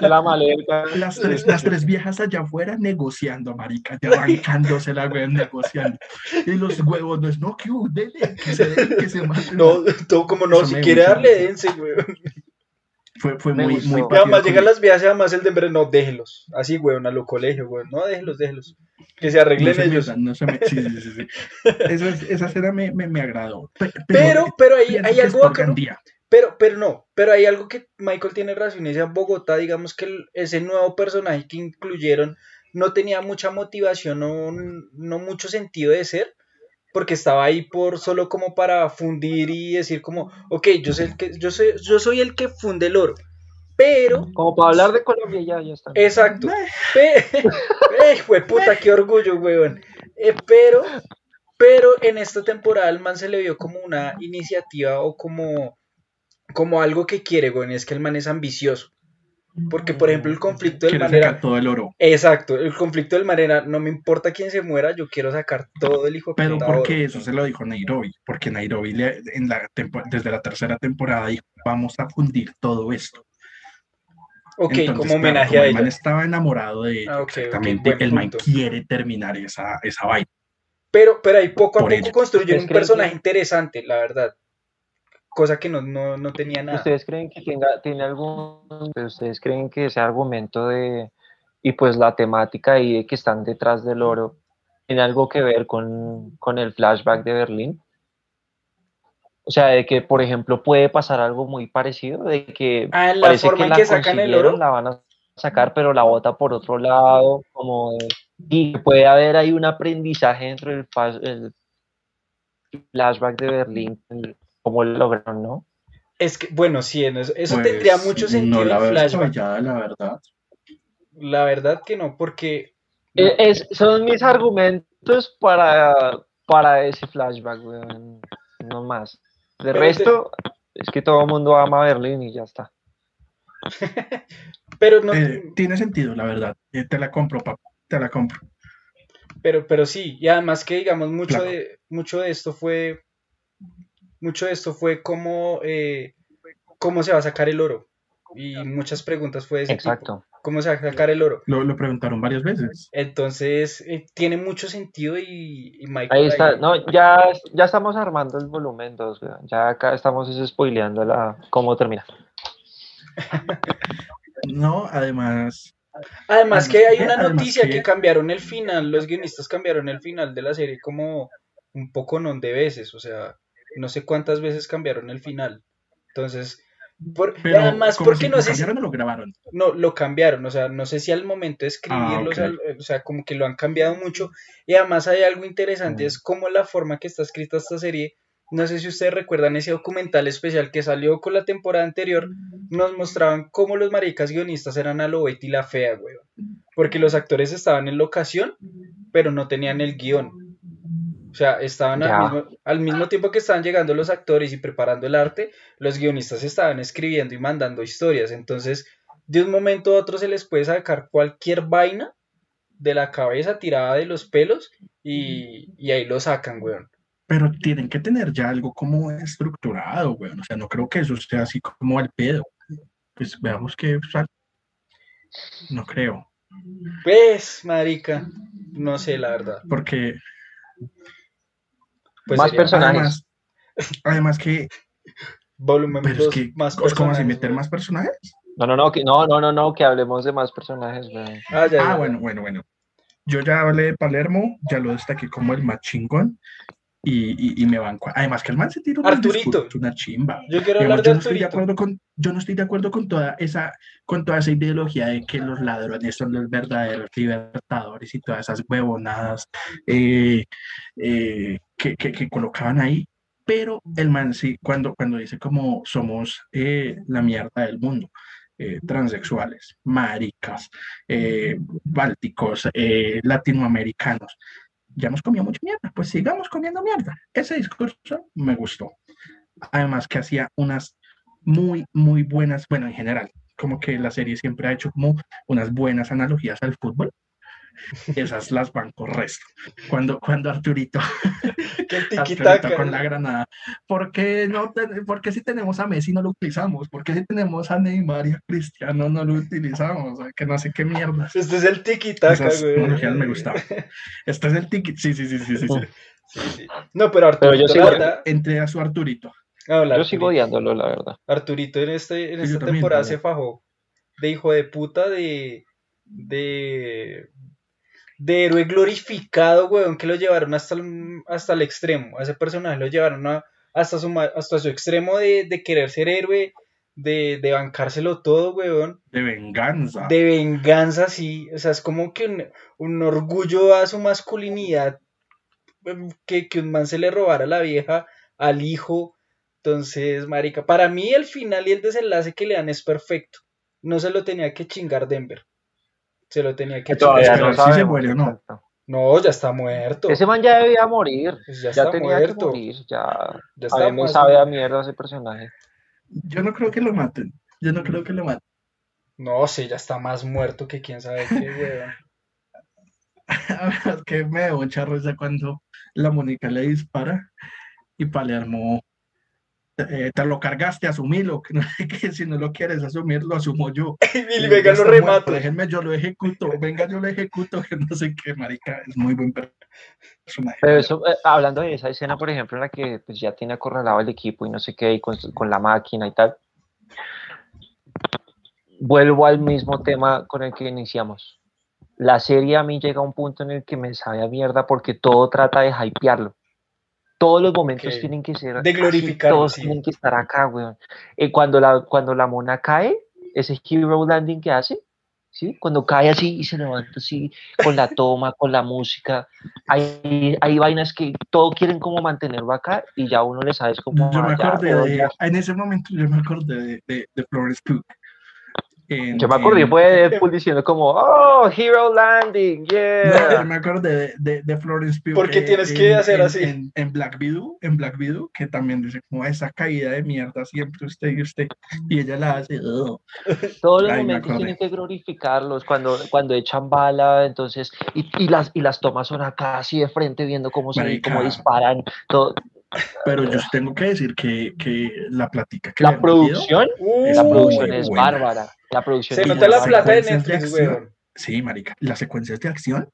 la maleta. Las tres, las tres viejas allá afuera negociando, marica, ya bancándose la güey, negociando. Y los huevos, no es, no, que, uh, dele, que se dele, que se maten. No, todo como no, si quiere darle, dense, güey. Fue, fue muy, muy. además llegan las viejas y además el de no, déjelos. Así, güey, a lo colegio, güey. No, déjelos, déjelos. Que se arreglen ellos. no se me... Sí, sí, sí. sí. Esa, esa escena me, me, me agradó. Pero, pero, hay, hay algo que no, pero, pero no, pero hay algo que Michael tiene razón. Ese Bogotá, digamos que ese nuevo personaje que incluyeron no tenía mucha motivación, no, no mucho sentido de ser porque estaba ahí por solo como para fundir y decir como, ok, yo soy el que, yo soy, yo soy el que funde el oro. Pero. Como para hablar de Colombia, ya, ya está. Exacto. Pe puta, qué orgullo, weón. Eh, pero, pero en esta temporada el man se le vio como una iniciativa o como, como algo que quiere, weón. Y es que el man es ambicioso. Porque, por ejemplo, el conflicto del manera. todo el oro. Exacto, el conflicto del manera, no me importa quién se muera, yo quiero sacar todo el hijo de Pero ¿por qué eso se lo dijo Nairobi? Porque Nairobi en la desde la tercera temporada dijo: Vamos a fundir todo esto. Ok, como homenaje a ella. El man estaba enamorado de ella. Ah, exactamente. el man quiere terminar esa, esa vaina. Pero, pero ahí poco a poco construyó un personaje interesante, la verdad cosa que no, no, no, tenía nada. ¿Ustedes creen que tenga, tiene algún, ustedes creen que ese argumento de, y pues la temática y de que están detrás del oro, tiene algo que ver con, con el flashback de Berlín? O sea, de que, por ejemplo, puede pasar algo muy parecido, de que ah, la parece que, la sacan el oro. la van a sacar, pero la bota por otro lado, como y puede haber ahí un aprendizaje dentro del flashback de Berlín, cómo lo lograron, ¿no? Es que, bueno, sí, eso, eso pues, tendría mucho sentido. No la flashback. la verdad. La verdad que no, porque. E, es, son mis argumentos para, para ese flashback, weón. No más. De resto, es que todo el mundo ama Berlín y ya está. Pero no. Eh, tiene sentido, la verdad. Eh, te la compro, papá. Te la compro. Pero, pero sí, y además que digamos, mucho de, mucho de esto fue, mucho de esto fue cómo, eh, cómo se va a sacar el oro. Y muchas preguntas fue ese Exacto. ¿Cómo se va a sacar el oro? Lo, lo preguntaron varias veces. Entonces, eh, tiene mucho sentido y, Michael... Ahí está, no, ya, ya estamos armando el volumen 2, ya acá estamos spoileando la, cómo termina. no, además... Además que hay una noticia que... cambiaron el final, los guionistas cambiaron el final de la serie como un poco non de veces, o sea, no sé cuántas veces cambiaron el final. Entonces, por, además, porque no sé si lo grabaron. No, lo cambiaron, o sea, no sé si al momento de escribirlo, o, sea, como que lo han cambiado mucho. Y además hay algo interesante, mm. es como la forma que está escrita esta serie. No sé si ustedes recuerdan ese documental especial que salió con la temporada anterior, nos mostraban cómo los maricas guionistas eran a lo Betty la fea, güey. Porque los actores estaban en locación, pero no tenían el guion. O sea, estaban al mismo, tiempo que estaban llegando los actores y preparando el arte, los guionistas estaban escribiendo y mandando historias. Entonces, de un momento a otro se les puede sacar cualquier vaina de la cabeza tirada de los pelos y, ahí lo sacan, weón. Pero tienen que tener ya algo como estructurado, weón. O sea, no creo que eso esté así como al pedo. Pues veamos qué No creo. Pues, marica, no sé la verdad. Porque pues más personajes. Además, que. Volumen pero es que, más personajes. ¿Cómo así meter más personajes? No, no, no, que, no, no, no, no, que hablemos de más personajes. Ah, ah bueno, bueno, bueno. Yo ya hablé de Palermo, ya lo destaqué como el más chingón y, y, me banco. Además que el man se tiró Arturito. una chimba. Yo quiero hablar de yo no estoy de acuerdo con yo no estoy de acuerdo con toda esa con toda esa ideología de que los ladrones son los verdaderos libertadores y todas esas huevonadas eh, eh, que, colocaban ahí. Pero el man sí, cuando, cuando dice como somos eh, la mierda del mundo, transexuales, maricas, bálticos, latinoamericanos, ya hemos comido mucha mierda, pues sigamos comiendo mierda. Ese discurso me gustó. Además que hacía unas muy, muy buenas, bueno, en general, como que la serie siempre ha hecho como unas buenas analogías al fútbol esas las banco resto. Cuando, cuando Arturito, Arturito con la granada, ¿por qué, no porque si tenemos a Messi no lo utilizamos? ¿Por qué si tenemos a Neymar y a Cristiano no lo utilizamos? Que no sé qué mierda. Este es el tiki taka, güey. me gustaba. Este es el tiki, sí, sí, sí, sí, sí. sí. No, pero Arturito, entre a su Arturito. yo sigo odiándolo, la verdad. Arturito en, este, en esta temporada se fajó de hijo de puta de, de, de héroe glorificado, weón, que lo llevaron hasta el, hasta el extremo. A ese personaje lo llevaron hasta, su, hasta su extremo de, querer ser héroe, de, de, bancárselo todo, weón. De venganza. De venganza, sí. O sea, es como que un, orgullo a su masculinidad em, que, que un man se le robara a la vieja, al hijo. Entonces, marica, para mí el final y el desenlace que le dan es perfecto. No se lo tenía que chingar Denver. Se lo tenía que Todavía no si se muere o no. No, ya está muerto. Ese man ya debía morir. Pues ya, tenía que morir. Ya, ya a mí me sabe a mierda ese personaje. Yo no creo que lo maten. Yo no creo que lo maten. No, sí, ya está más muerto que quién sabe qué, weón. es que me debo echar risa cuando la Mónica le dispara y Palermo eh, te lo cargaste, asumilo, que, no, que si no lo quieres asumir, lo asumo yo. y venga, lo remato. déjenme, yo lo ejecuto, venga, yo lo ejecuto, que no sé qué, marica, es muy buen personaje. Pero eso, eh, hablando de esa escena, por ejemplo, en la que pues, ya tiene acorralado el equipo y no sé qué, y con, con la máquina y tal, vuelvo al mismo tema con el que iniciamos. La serie a mí llega a un punto en el que me sabe a mierda porque todo trata de hypearlo todos los momentos tienen que ser de glorificar todos tienen que estar acá weón eh, cuando la cuando la mona cae ese hero landing que hace sí cuando cae así y se levanta así con la toma con la música hay, hay vainas que todos quieren como mantenerlo acá y ya uno le sabes cómo yo me acordé de, en ese momento yo me acordé de, de, Florence Pugh yo me acordé, fue Deadpool diciendo como, oh, Hero Landing, yeah. yo me acordé de, de, Florence Pugh. Porque tienes que hacer así. En, Black Widow, en Black Widow, que también dice como esa caída de mierda siempre usted y usted, y ella la hace. Todos los momentos tienen que glorificarlos, cuando, cuando echan bala, entonces, y, y, las, y las tomas son acá así de frente viendo cómo, se, cómo disparan, todo, pero yo tengo que decir que, que la plática que la producción, la producción es bárbara. La producción Se nota la plata de Netflix, Sí, marica. Las secuencias de acción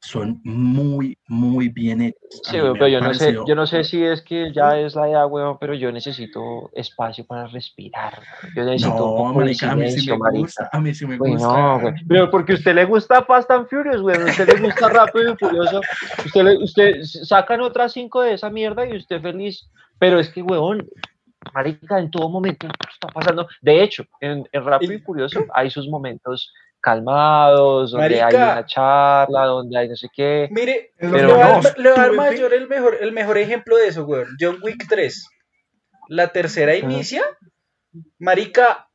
son muy, muy bien hechas. Sí, pero yo no, sé, yo no sé si es que ya es la edad, weón, pero yo necesito espacio para respirar. Yo necesito no, un marica, a mí sí me gusta, a mí sí me gusta. No, pero porque a usted le gusta Fast and Furious, weón, a usted le gusta Rápido y Furioso, usted, le, usted sacan otras cinco de esa mierda y usted feliz, pero es que, weón, marica, en todo momento está pasando. De hecho, en, en Rápido y Furioso hay sus momentos calmados, donde hay una charla, donde hay no sé qué. Mire, le voy a dar mayor el mejor, el mejor ejemplo de eso, weón. John Wick 3. La tercera inicia, marica,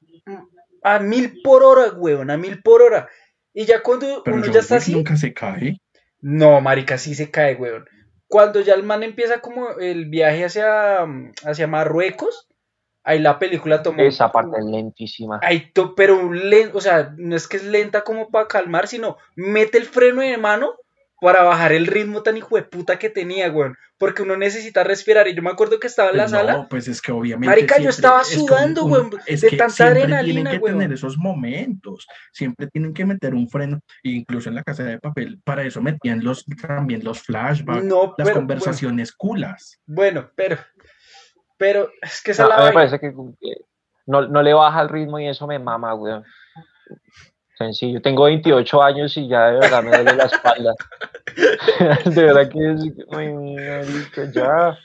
a mil por hora, weón, a mil por hora. Y ya cuando uno ya está así. nunca se cae. No, marica, sí se cae, weón. Cuando ya el man empieza como el viaje hacia, hacia Marruecos, Ahí la película tomó. Esa parte es lentísima. Ahí pero lento, o sea, no es que es lenta como para calmar, sino mete el freno de mano para bajar el ritmo tan hijo de puta que tenía, güey. Porque uno necesita respirar. Y yo me acuerdo que estaba en la pues sala. No, pues es que obviamente. Marica, yo estaba sudando, güey. De tanta adrenalina, Tienen que tener esos momentos. Siempre tienen que meter un freno. Incluso en la casa de papel. Para eso metían los, también los flashbacks. las conversaciones culas. Bueno, pero pero es que esa no, me parece que no, no, le baja el ritmo y eso me mama, weón. Sencillo, tengo 28 años y ya de verdad me duele la espalda. de verdad que es. ya.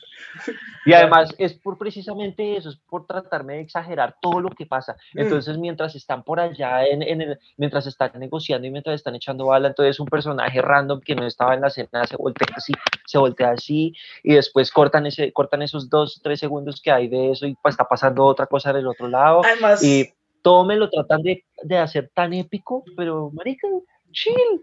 Y además es por precisamente eso, es por tratarme de exagerar todo lo que pasa. Mm. Entonces, mientras están por allá, en, en el, mientras están negociando y mientras están echando bala, entonces un personaje random que no estaba en la escena se voltea así, se voltea así, y después cortan, ese, cortan esos dos, tres segundos que hay de eso y pues, está pasando otra cosa del otro lado. Además, y todo me lo tratan de, de hacer tan épico, pero marica, chill,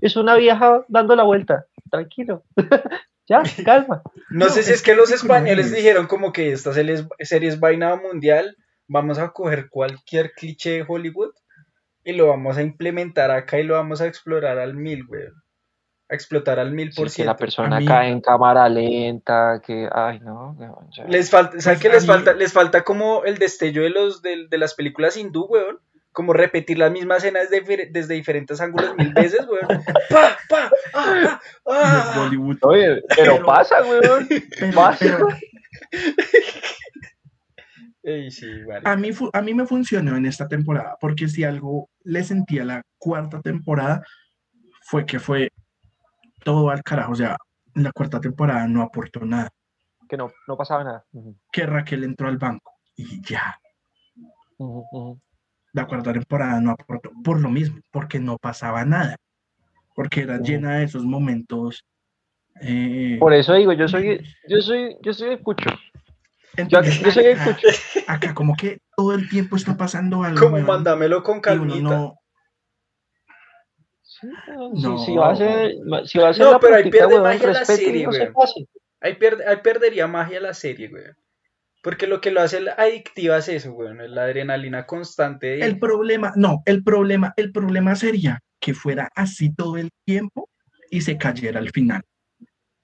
es una vieja dando la vuelta, tranquilo. Ya, calma. No, sé si es, que los españoles dijeron como que esta serie es, vaina mundial, vamos a coger cualquier cliché de Hollywood y lo vamos a implementar acá y lo vamos a explorar al mil, güey. A explotar al mil por ciento. que la persona cae en cámara lenta, que, ay, no. Les falta, ¿saben qué les falta? Les falta como el destello de los de, de las películas hindú, weón como repetir la misma escena desde, desde diferentes ángulos mil veces, güey. ¡Pa, pa! ¡Ah, ah! Oye, pero, pasa, güey. Pasa. a, mí, a mí me funcionó en esta temporada, porque si algo le sentía la cuarta temporada, fue que fue todo al carajo. O sea, en la cuarta temporada no aportó nada. Que no, no pasaba nada. Que Raquel entró al banco y ya la cuarta temporada no aportó por lo mismo, porque no pasaba nada, porque era llena de esos momentos. Eh, por eso digo, yo soy, yo soy, yo soy escucho. Entonces, yo, soy escucho. Acá como que todo el tiempo está pasando algo. Como mándamelo con calmita. No, no, si, va a ser, si va a ser no, pero ahí pierde magia la serie, güey. Ahí, pierde, ahí perdería magia la serie, güey. Porque lo que lo hace adictiva es eso, güey, es la adrenalina constante. El problema, no, el problema, el problema sería que fuera así todo el tiempo y se cayera al final.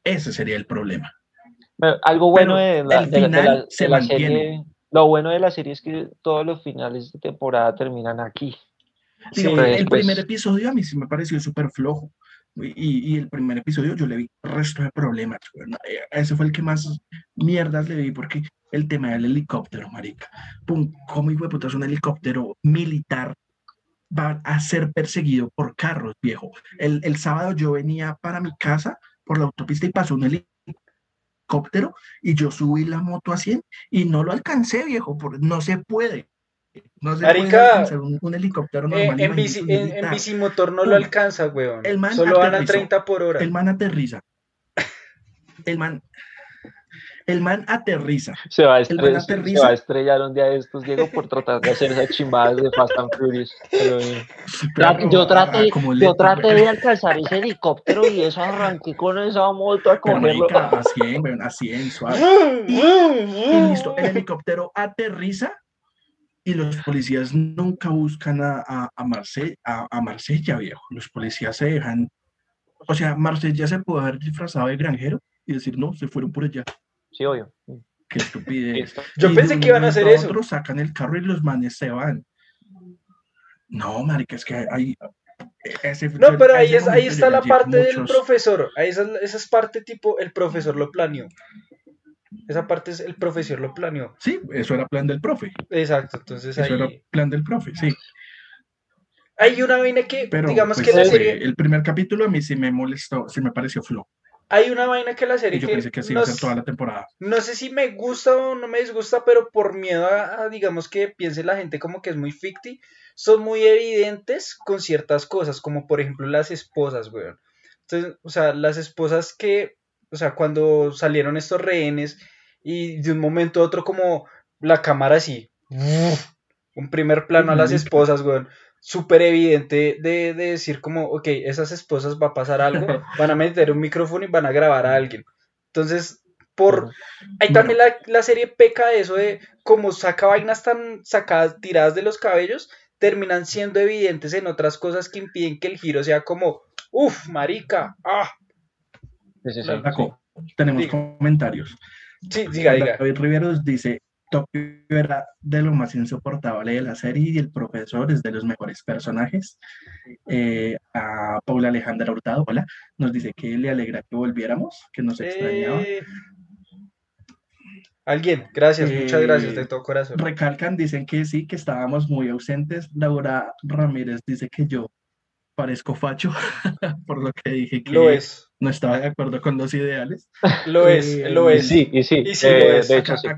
Ese sería el problema. algo bueno de la, serie, lo bueno de la serie es que todos los finales de temporada terminan aquí. el primer episodio a mí sí me pareció súper flojo. Y, el primer episodio yo le vi resto de problemas. Ese fue el que más mierdas le vi porque el tema del helicóptero, marica. Pum, ¿cómo hijo de puta es un helicóptero militar? Va a ser perseguido por carros, viejo. El, el sábado yo venía para mi casa por la autopista y pasó un helicóptero y yo subí la moto a 100 y no lo alcancé, viejo, porque no se puede. No se puede alcanzar un, helicóptero eh, normal. en, bici, en, bicimotor no lo alcanza, weón. El man Solo van a 30 por hora. El man aterriza. El man El man aterriza. Se va, a estrellar, se va a estrellar un día de estos, Diego, por tratar de hacer esas chimbadas de Fast and Furious. yo traté, yo traté de alcanzar ese helicóptero y eso arranqué con esa moto a cogerlo. a 100, a 100, suave. y listo, el helicóptero aterriza y los policías nunca buscan a, a, a, a, Marsella, viejo. Los policías se dejan. O sea, Marsella se puede haber disfrazado de granjero y decir, no, se fueron por allá. Sí, obvio. Qué estupidez. Yo pensé que iban a hacer eso. Otros sacan el carro y los manes se van. No, marica, es que hay. no, pero ahí, es, ahí está la parte del profesor. Ahí esa, esa es parte tipo, el profesor lo planeó. Esa parte es el profesor lo planeó. Sí, eso era plan del profe. Exacto, entonces eso era plan del profe, sí. Hay una vaina que, digamos pues, que la serie... El primer capítulo a mí sí me molestó, sí me pareció flojo. Hay una vaina que la serie... yo pensé que así iba a ser toda la temporada. No sé si me gusta o no me disgusta, pero por miedo a, digamos, que piense la gente como que es muy ficti, son muy evidentes con ciertas cosas, como por ejemplo las esposas, weón. Entonces, o sea, las esposas que o sea, cuando salieron estos rehenes y de un momento a otro como la cámara así, un primer plano a las esposas, weón, súper evidente de, decir como, ok, esas esposas va a pasar algo, van a meter un micrófono y van a grabar a alguien. Entonces, por... Ahí también la, la, serie peca de eso de como saca vainas tan sacadas, tiradas de los cabellos, terminan siendo evidentes en otras cosas que impiden que el giro sea como, uff, marica, ah, tenemos comentarios. Sí, diga, diga. David Riveros dice, Tokio era de lo más insoportable de la serie y el profesor es de los mejores personajes. Eh, a Paula Alejandra Hurtado, hola, nos dice que le alegra que volviéramos, que nos extrañaba. Eh, alguien, gracias, muchas gracias de todo corazón. Recalcan, dicen que sí, que estábamos muy ausentes. Laura Ramírez dice que yo parezco facho, por lo que dije que lo es. no estaba de acuerdo con los ideales. Lo es, eh, lo es. Sí, y sí, y sí eh, de hecho sí.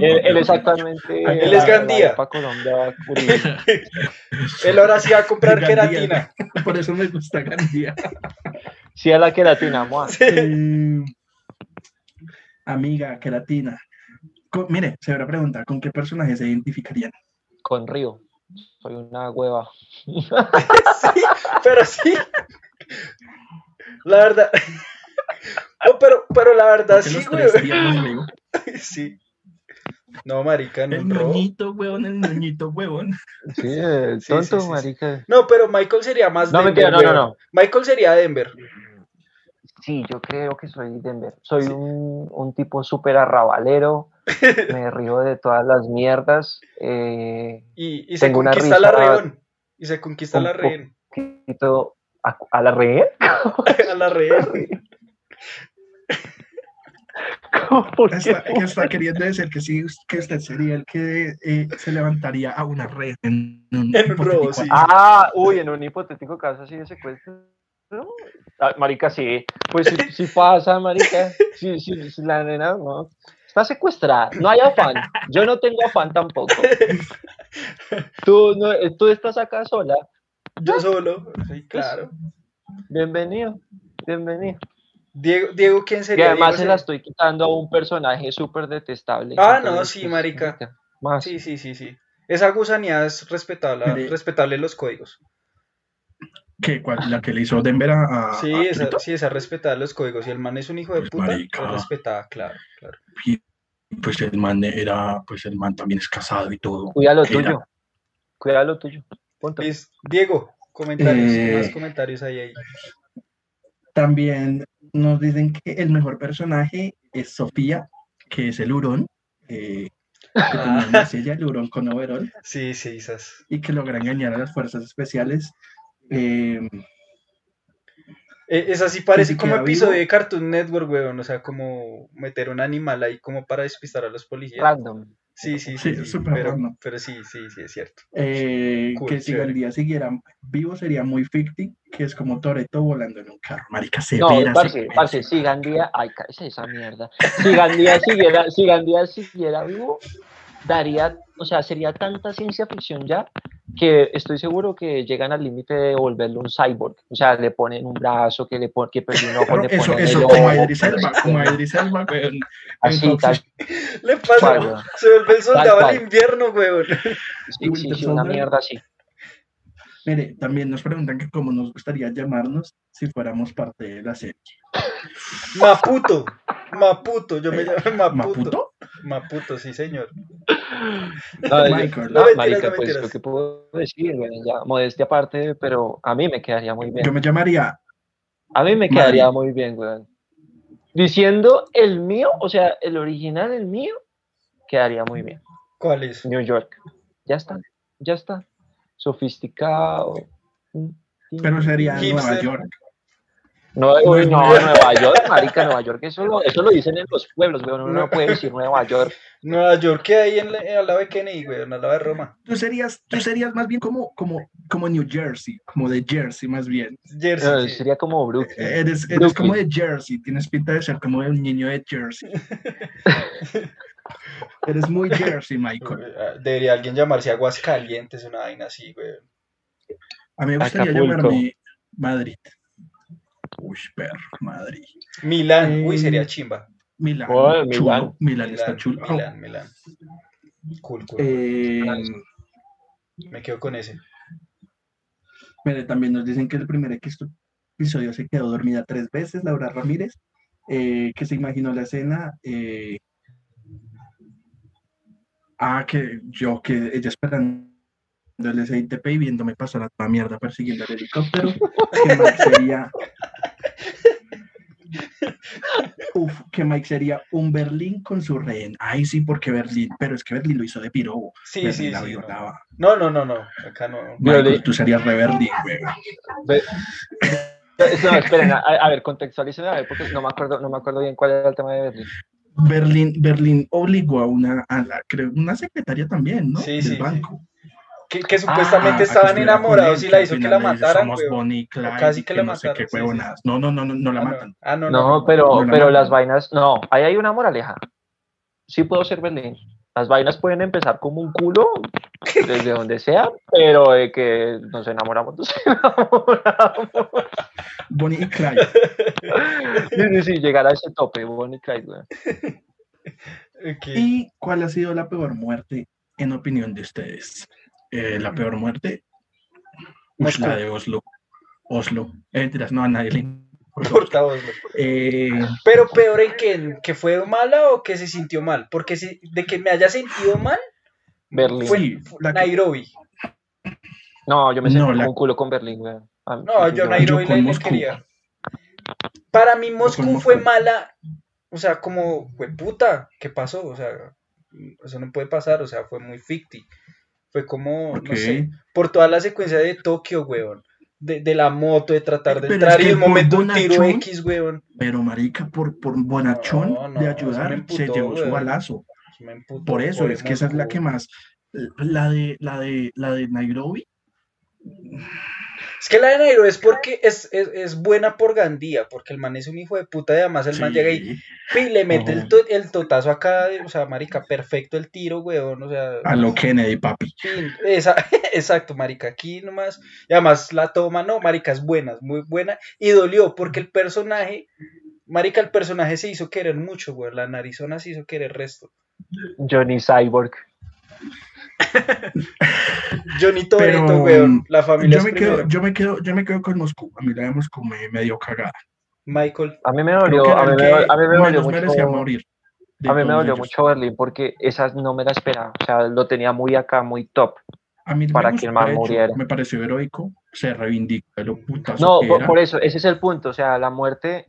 Él, exactamente. Él es Gandía. él ahora sí va a comprar queratina. Por eso me gusta Gandía. sí, a la queratina, eh, amiga, queratina. mire, se habrá pregunta, ¿con qué personaje se identificarían? Con Río. Soy una hueva. sí, pero sí. La verdad. No, pero, pero la verdad sí, güey. Sí. No, marica, no. El niñito, huevón, el niñito, huevón. Sí, el tonto, marica. No, pero Michael sería más no, Denver. no, no, no. Michael sería Denver. Sí, yo creo que soy Denver. Soy un, un, tipo súper arrabalero. me río de todas las mierdas. Eh, y, se conquista la rehén. Y se conquista la rehén. ¿A, ¿A, la rehén? a la rehén. Está, está, queriendo decir que sí, que usted sería el que eh, se levantaría a una red en un, en robo, sí. Ah, uy, en un hipotético caso así de secuestro. Ah, marica, sí. Pues si, pasa, marica. Si, si, la nena no, está secuestrada. No hay afán. Yo no tengo afán tampoco. Tú, no, tú estás acá sola. Yo solo, sí, claro. Bienvenido, bienvenido. Diego, Diego, ¿quién sería? Y además se la estoy quitando a un personaje súper detestable. Ah, no, sí, marica. Sí, sí, sí, sí. Esa gusanía es respetable, respetable los códigos. ¿Qué? ¿La que le hizo Denver a.? sí, esa, sí, esa respetar los códigos. Y el man es un hijo de pues, puta, pues respetada, claro, claro. Y pues el man era, pues el man también es casado y todo. Cuida lo tuyo. Cuida lo tuyo. Diego, comentarios, eh, más comentarios ahí, ahí. También nos dicen que el mejor personaje es Sofía, que es el hurón. Eh, que ella, el hurón con overall. Sí, sí, esas. Y que logra engañar a las fuerzas especiales eh, eh, es así, parece como episodio de Cartoon Network, weón. O sea, como meter un animal ahí como para despistar a los policías. Random. Sí, sí, sí. pero, sí, sí, sí, es cierto. Eh, que si el día siguiera vivo sería muy ficti, que es como Toreto volando en un carro. Marica, se No, parce, parce, si Gandía, ay, esa mierda. Si Gandía siguiera, si Gandía siguiera vivo, daría, o sea, sería tanta ciencia ficción ya que estoy seguro que llegan al límite de volverlo un cyborg. O sea, le ponen un brazo, que le ponen, que perdió un ojo, le eso, ponen eso, el como ojo, a Idris Elba, como a Idris Elba, weón. Así, tal. Le pasa, se vuelve el soldado al invierno, weón. sí, sí, sí, una mierda así. Mire, también nos preguntan que cómo nos gustaría llamarnos si fuéramos parte de la serie. Maputo, Maputo, yo me llamo Maputo. ¿Maputo? Maputo, sí, señor. No, Michael. no, No, marica, no pues lo que puedo decir, bueno, ya, modestia aparte, pero a mí me quedaría muy bien. Yo me llamaría A mí me quedaría muy bien, weón. Diciendo el mío, o sea, el original, el mío, quedaría muy bien. ¿Cuál es? New York. Ya está, ya está. Sofisticado. Pero sería Hipster. Nueva York. No, uy, no, Nueva York, marica, Nueva York, eso lo, eso lo dicen en los pueblos, weón, uno no puede decir Nueva York. Nueva York, que hay en la- eh, al lado de Kennedy, weón, al lado de Roma. Tú serías, tú serías más bien como, como, como New Jersey, como de Jersey más bien. Jersey. No, sí. sería como Brooklyn. Eres, eres Brooklyn. como de Jersey, tienes pinta de ser como un niño de Jersey. eres muy Jersey, Michael. Ah, Debería alguien llamarse Aguascalientes, una vaina así, weón. A mí me gustaría Acapulco. llamarme Madrid. Uy, perro, Madrid. Milán, uy, Eh, sería chimba. Milán, Oh, chulo. Milán. Milán, está chulo. Oh, Milán, Milán. Cool, cool. eh, Me quedo con ese. mire, también nos dicen que el primer episodio se quedó dormida tres veces, Laura Ramírez, eh, que se imaginó la escena. eh, ah, que yo, que ella esperando el SITP y viéndome pasar a toda mierda persiguiendo el helicóptero, que sería... Uf, que Mike sería un Berlín con su rehén. Ay, sí, porque Berlín, pero es que Berlín lo hizo de pirobo. Sí, Berlín sí, la sí. violaba. No, no, no, no. Acá no. Michael, Berlín. tú serías re Berlín, güey. No, esperen, a, a ver, contextualicen a ver, porque no me acuerdo, no me acuerdo bien cuál era el tema de Berlín. Berlín, Berlín obligó a una, a la, creo, una secretaria también, ¿no? Sí, Del sí, sí. Que, que supuestamente Ah, que estaban enamorados y que la hizo que la mataran, Somos. Bonnie y Clyde, casi y que la no sé mataron, qué sí, sí. No, no, no, no, no la Ah, matan. no. Ah, no, No, no. pero, no la pero las vainas, no, ahí hay una moraleja. Sí puedo ser Berlín. Las vainas pueden empezar como un culo, desde donde sea, pero de que nos enamoramos, nos enamoramos. Bonnie y Clyde. Sí, sí, sí, llegar a ese tope, Bonnie y Clyde. ¿Y cuál ha sido la peor muerte en opinión de ustedes? Eh, la peor muerte, la de Oslo. Oslo. Eh, no, a nadie le importa. ¿no? Eh, Pero peor en que, que fue mala o que se sintió mal. Porque si, de que me haya sentido mal Berlín. fue Sí, fue la que- Nairobi. No, yo me No, sentí como la- un culo con Berlín, mí- No, yo Nairobi la, quería. Para mí Moscú Moscú. fue mala. O sea, como, fue puta, ¿qué pasó? O sea, eso no puede pasar. O sea, fue muy ficti. Fue como, ok. no sé, por toda la secuencia de Tokio, weón. De, de la moto, de tratar de Pero entrar es y que un por momento un tiro X, weón. Pero marica, por, por bonachón No, no, de ayudar, se llevó su balazo. Me emputó, Por eso, es que esa es la que más. La de, la de, la de Nairobi. Es que la de Nairo es porque es, es, es buena por Gandía, porque el man es un hijo de puta y además el man llega y pi, le mete el, to- el totazo acá, o sea, marica, perfecto el tiro, weón, o sea, A lo Kennedy, papi. esa- exacto, marica, aquí nomás, y además la toma, no, marica, es buena, es muy buena, y dolió, porque el personaje, marica, el personaje se hizo querer mucho, weón, la narizona se hizo querer resto. Johnny Cyborg. Johnny Toretto, Pero, weón, la familia Yo me, quedo, yo, me quedo, yo me quedo con Moscú. A mí la de Moscú me, me dio cagada. Michael, A mí me dolió, a mí me, a mí me dolió mucho. morir. A mí me dolió ellos. mucho Berlín porque esas no me la esperaba. O sea, lo tenía muy acá, muy top. A mí para que el man muriera. Me pareció heroico. Se reivindicó de lo putazo No, que por, era. por eso, ese es el punto. O sea, la muerte,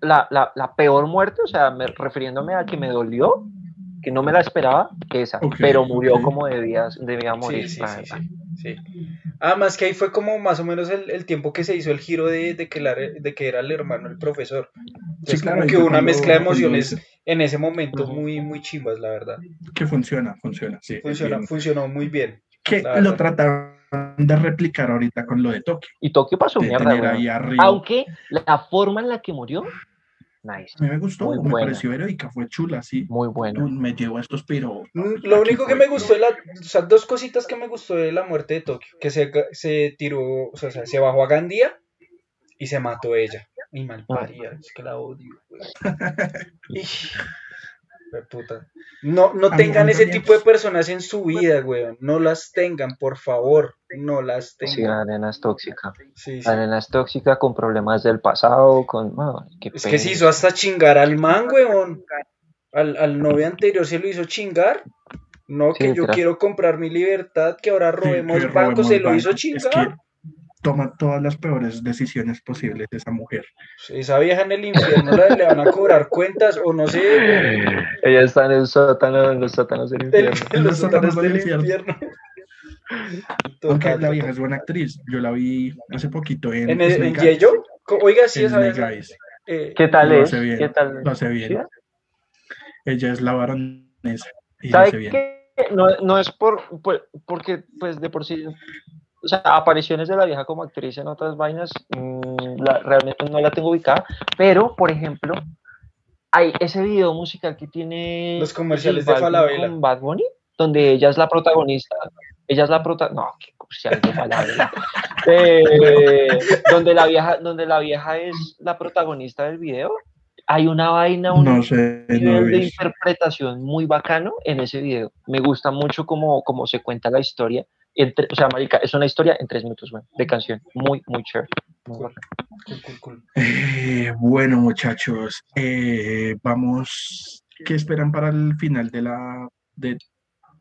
la, la, la peor muerte, o sea, me- refiriéndome a que me dolió, que no me la esperaba, esa. Ok, pero murió ok. como debía, debía morir. Sí, sí, la sí, sí. Además que ahí fue como más o menos el, el tiempo que se hizo el giro de, de que, la- de que era el hermano el profesor. Entonces claro, como que una mezcla de emociones en ese momento muy, muy chimbas, la verdad. Que funciona, funciona. Sí, Funciona, funcionó muy bien. Que lo trataron de replicar ahorita con lo de Tokio. Y Tokio pasó mierda, arriba. Aunque la forma en la que murió Nice. A mí me gustó, me pareció heroica, fue chula, sí. Muy bueno. Me llevó a estos, pero. Mm, lo único que me gustó, la, o sea, dos cositas que me gustó de la muerte de Tokio: que se, se tiró, o sea, se bajó a Gandía y se mató ella. Y mal paría, es que la odio, puta. No, no tengan ese tipo de personas en su vida, weón. No las tengan, por favor. No las tengan. Sí, la arena es tóxica. La arena es tóxica con problemas del pasado, con... es que se hizo hasta chingar al man, weón. Al, al novio anterior se lo hizo chingar. No, que yo quiero comprar mi libertad, que ahora robemos bancos, se lo hizo chingar toma todas las peores decisiones posibles de esa mujer. Esa vieja en el infierno le van a cobrar cuentas o no sé. Ella está en el sótano, en los sótanos del infierno. En los sótanos del infierno. Aunque la vieja es buena actriz. Yo la vi hace poquito en. ¿En, el, en Oiga, sí, esa vez. Eh, ¿Qué tal es? ¿Qué tal? Lo hace bien. Ella es la baronesa. ¿Sabe qué? No, no es por, por, porque, pues, de por sí o sea, apariciones de la vieja como actriz en otras vainas, mm, realmente no la tengo ubicada, pero, por ejemplo, hay ese video musical que tiene... Los comerciales de Falabella. Con Bad Bunny, donde ella es la protagonista. Ella es la protagonista... No, qué comercial de Falabella. Eh, donde, la vieja, donde la vieja es la protagonista del video. Hay una vaina, un nivel de interpretación muy bacano en ese video. Me gusta mucho cómo, cómo se cuenta la historia o sea, marica, es una historia en tres minutos, de canción. Muy, muy chévere. Eh, bueno, muchachos, eh, vamos. ¿Qué esperan para el final de la de,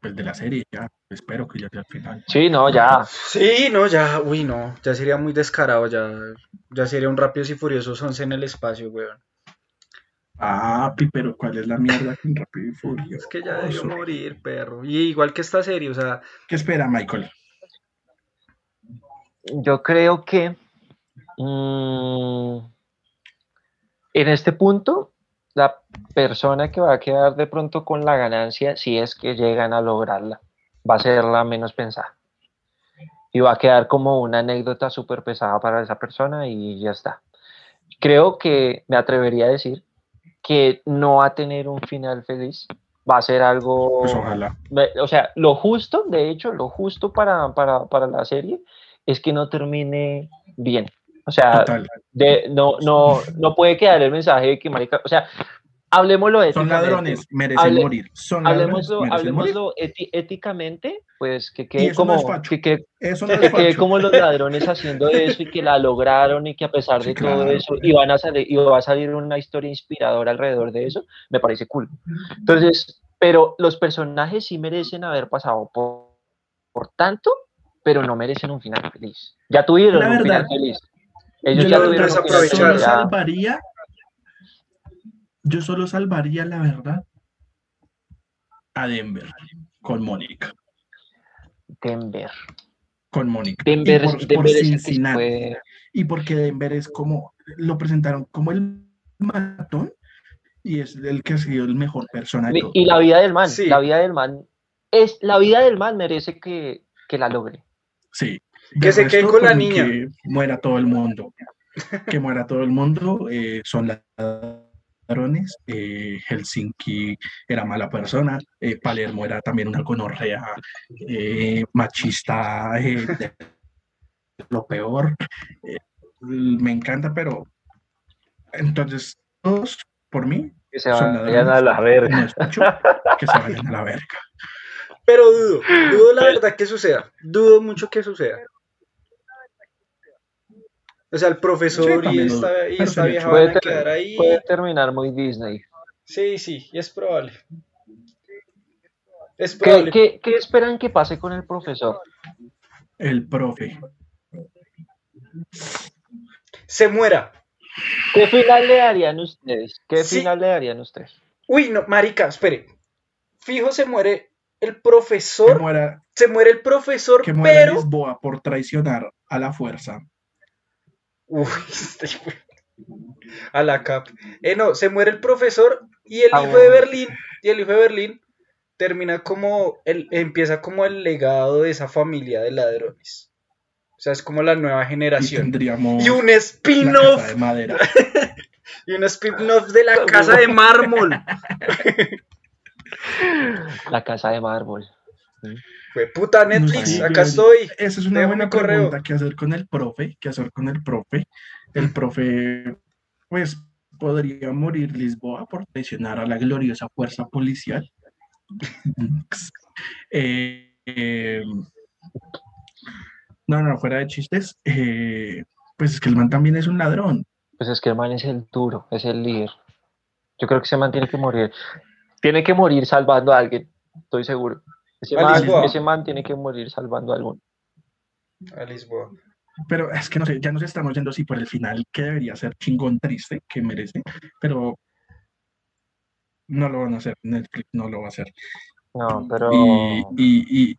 pues, de la serie? Ya, espero que ya sea el final. Sí, no, ya. Sí, no, ya, uy, no, ya sería muy descarado, ya, ya sería un Rápidos y Furiosos 11 en el espacio, weón. Ah, pero ¿cuál es la mierda con Rápido y Furioso? Es que ya debió morir, perro. Y igual que esta serie, o sea. ¿Qué espera, Michael? Yo creo que mm, en este punto, la persona que va a quedar de pronto con la ganancia, si es que llegan a lograrla, va a ser la menos pensada. Y va a quedar como una anécdota súper pesada para esa persona y ya está. Creo que me atrevería a decir que no va a tener un final feliz, va a ser algo... Pues ojalá. O sea, lo justo, de hecho, lo justo para, para, para la serie es que no termine bien. O sea, de, no, no, no puede quedar el mensaje de que marica, o sea, hablemoslo Son ladrones, merecen morir. Son hablemoslo, éticamente, pues que quede como que, que, quede como los ladrones haciendo eso y que la lograron y que a pesar de todo eso y van a salir y va a salir una historia inspiradora alrededor de eso, me parece cool. Entonces, pero los personajes sí merecen haber pasado por, por tanto, pero no merecen un final feliz. Ya tuvieron un final feliz. Ellos ya tuvieron un final feliz. Salvaría yo solo salvaría, la verdad, a Denver con Mónica. Denver. Con Mónica. Denver, y por, Cincinnati. Y porque Denver es como, lo presentaron como el matón y es el que ha sido el mejor personaje. Y la vida del man, la vida del man, es, la vida del man merece que, la logre. Sí. Que se quede con la pues, niña. Que muera todo el mundo. que muera todo el mundo. Eh, son las eh, Helsinki era mala persona, eh, Palermo era también una conorrea eh, machista, lo peor. me encanta, pero entonces todos, por mí, que se vayan a la verga. que se vayan a la verga. Pero dudo, dudo la verdad que suceda, dudo mucho que suceda. O sea, el profesor y, esta, y esta vieja van a quedar ahí. Puede terminar muy Disney. Sí, sí, y es probable. Es probable. ¿Qué, qué, esperan que pase con el profesor? El profe. Se muera. ¿Qué final le darían ustedes? ¿Qué final le darían ustedes? Uy, no, marica, espere. Fijo se muere el profesor. se muere el profesor, que muera Lisboa por traicionar a la fuerza. Uy, este a la cap. Eh, no, se muere el profesor y el ah, hijo de Berlín, y el hijo de Berlín termina como, el, empieza como el legado de esa familia de ladrones. O sea, es como la nueva generación. Y, un spin-off. Y un spin-off de la casa de mármol. La casa de mármol. Fue puta Netflix, acá estoy. Esa es una buena pregunta que hacer con el profe, que hacer con el profe. El profe, pues, podría morir Lisboa por traicionar a la gloriosa fuerza policial. Eh, eh, no, no, fuera de chistes. Eh, pues es que el man también es un ladrón. Pues es que el man es el duro, es el líder. Yo creo que ese man tiene que morir. Tiene que morir salvando a alguien, estoy seguro. Ese, man, tiene que morir salvando a alguien. A Lisboa. Pero es que no sé, ya nos estamos yendo así por el final, que debería ser chingón triste, que merece, pero no lo van a hacer, Netflix no lo va a hacer. No, pero. Y,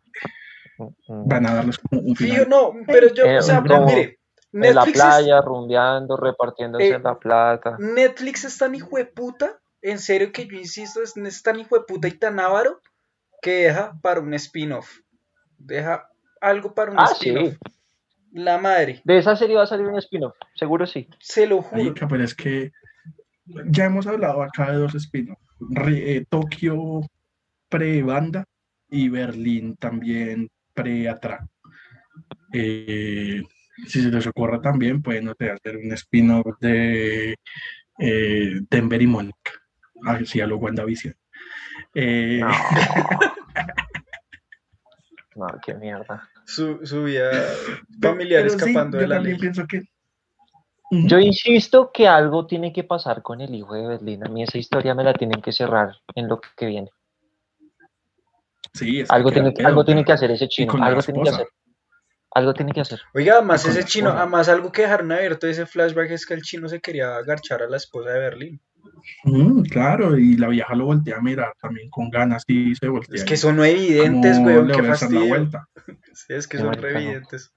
mm, mm. van a darles como un final. no, pero yo, o sea, eh, mire. en la playa, rumbeando, repartiéndose eh, la plata. Netflix es tan hijo de puta, en serio que yo insisto, es, tan hijo de puta y tan avaro que deja para un spin-off. Deja algo para un ah, spin-off. La madre. De esa serie va a salir un spin-off, seguro sí. Se lo juro. pero es que ya hemos hablado acá de dos spin-offs. Eh, Tokio pre-banda y Berlín también pre-atraco. Eh, si se les ocurre también, pueden hacer un spin-off de eh, Denver y Mónica, así a lo WandaVision. Eh, no. qué mierda. Su, su vida familiar escapando de la ley. pienso que yo insisto que algo tiene que pasar con el hijo de Berlín. A mí esa historia me la tienen que cerrar en lo que viene algo, tiene, algo tiene que hacer ese chino, algo tiene que hacer. Algo tiene que hacer. Oiga, además ese chino, además algo que dejaron abierto ese flashback es que el chino se quería agarchar a la esposa de Berlín. Mm, claro, y la vieja lo voltea a mirar también con ganas y se voltea. Es que son evidentes, weón, qué fastidio. Sí, es que son evidentes.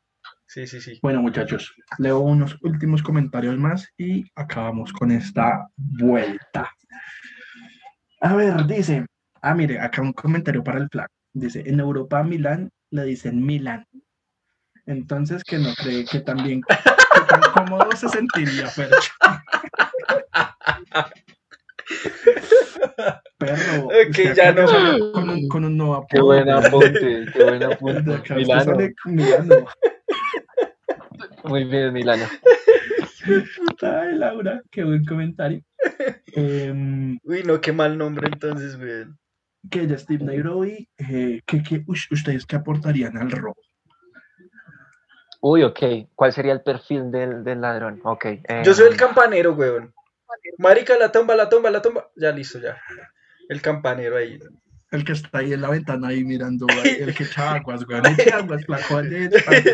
Sí, sí, sí. Bueno, muchachos, leo unos últimos comentarios más y acabamos con esta vuelta. A ver, dice, Ah, mire, acá un comentario para el flaco. Dice, en Europa Milán le dicen Milán. Entonces que no cree que también que tan cómodo se sentiría Fercho. Perro. Que ya no. Con un, con un nuevo Qué buena apunte, qué buena apunte. Milano. Milano. Muy bien, Milano. Ay, Laura, qué buen comentario. Em, Uy, no, qué mal nombre entonces, güey que ella Steve Nairobi, eh, que, que ustedes qué aportarían al robo. Uy, ok. ¿Cuál sería el perfil del, del ladrón? Ok. Eh, Yo soy el campanero, weón. Marica, la tumba, la tumba, la tumba. Ya listo, ya. El campanero ahí. El que está ahí en la ventana ahí mirando, el que echa aguas, weón. aguas,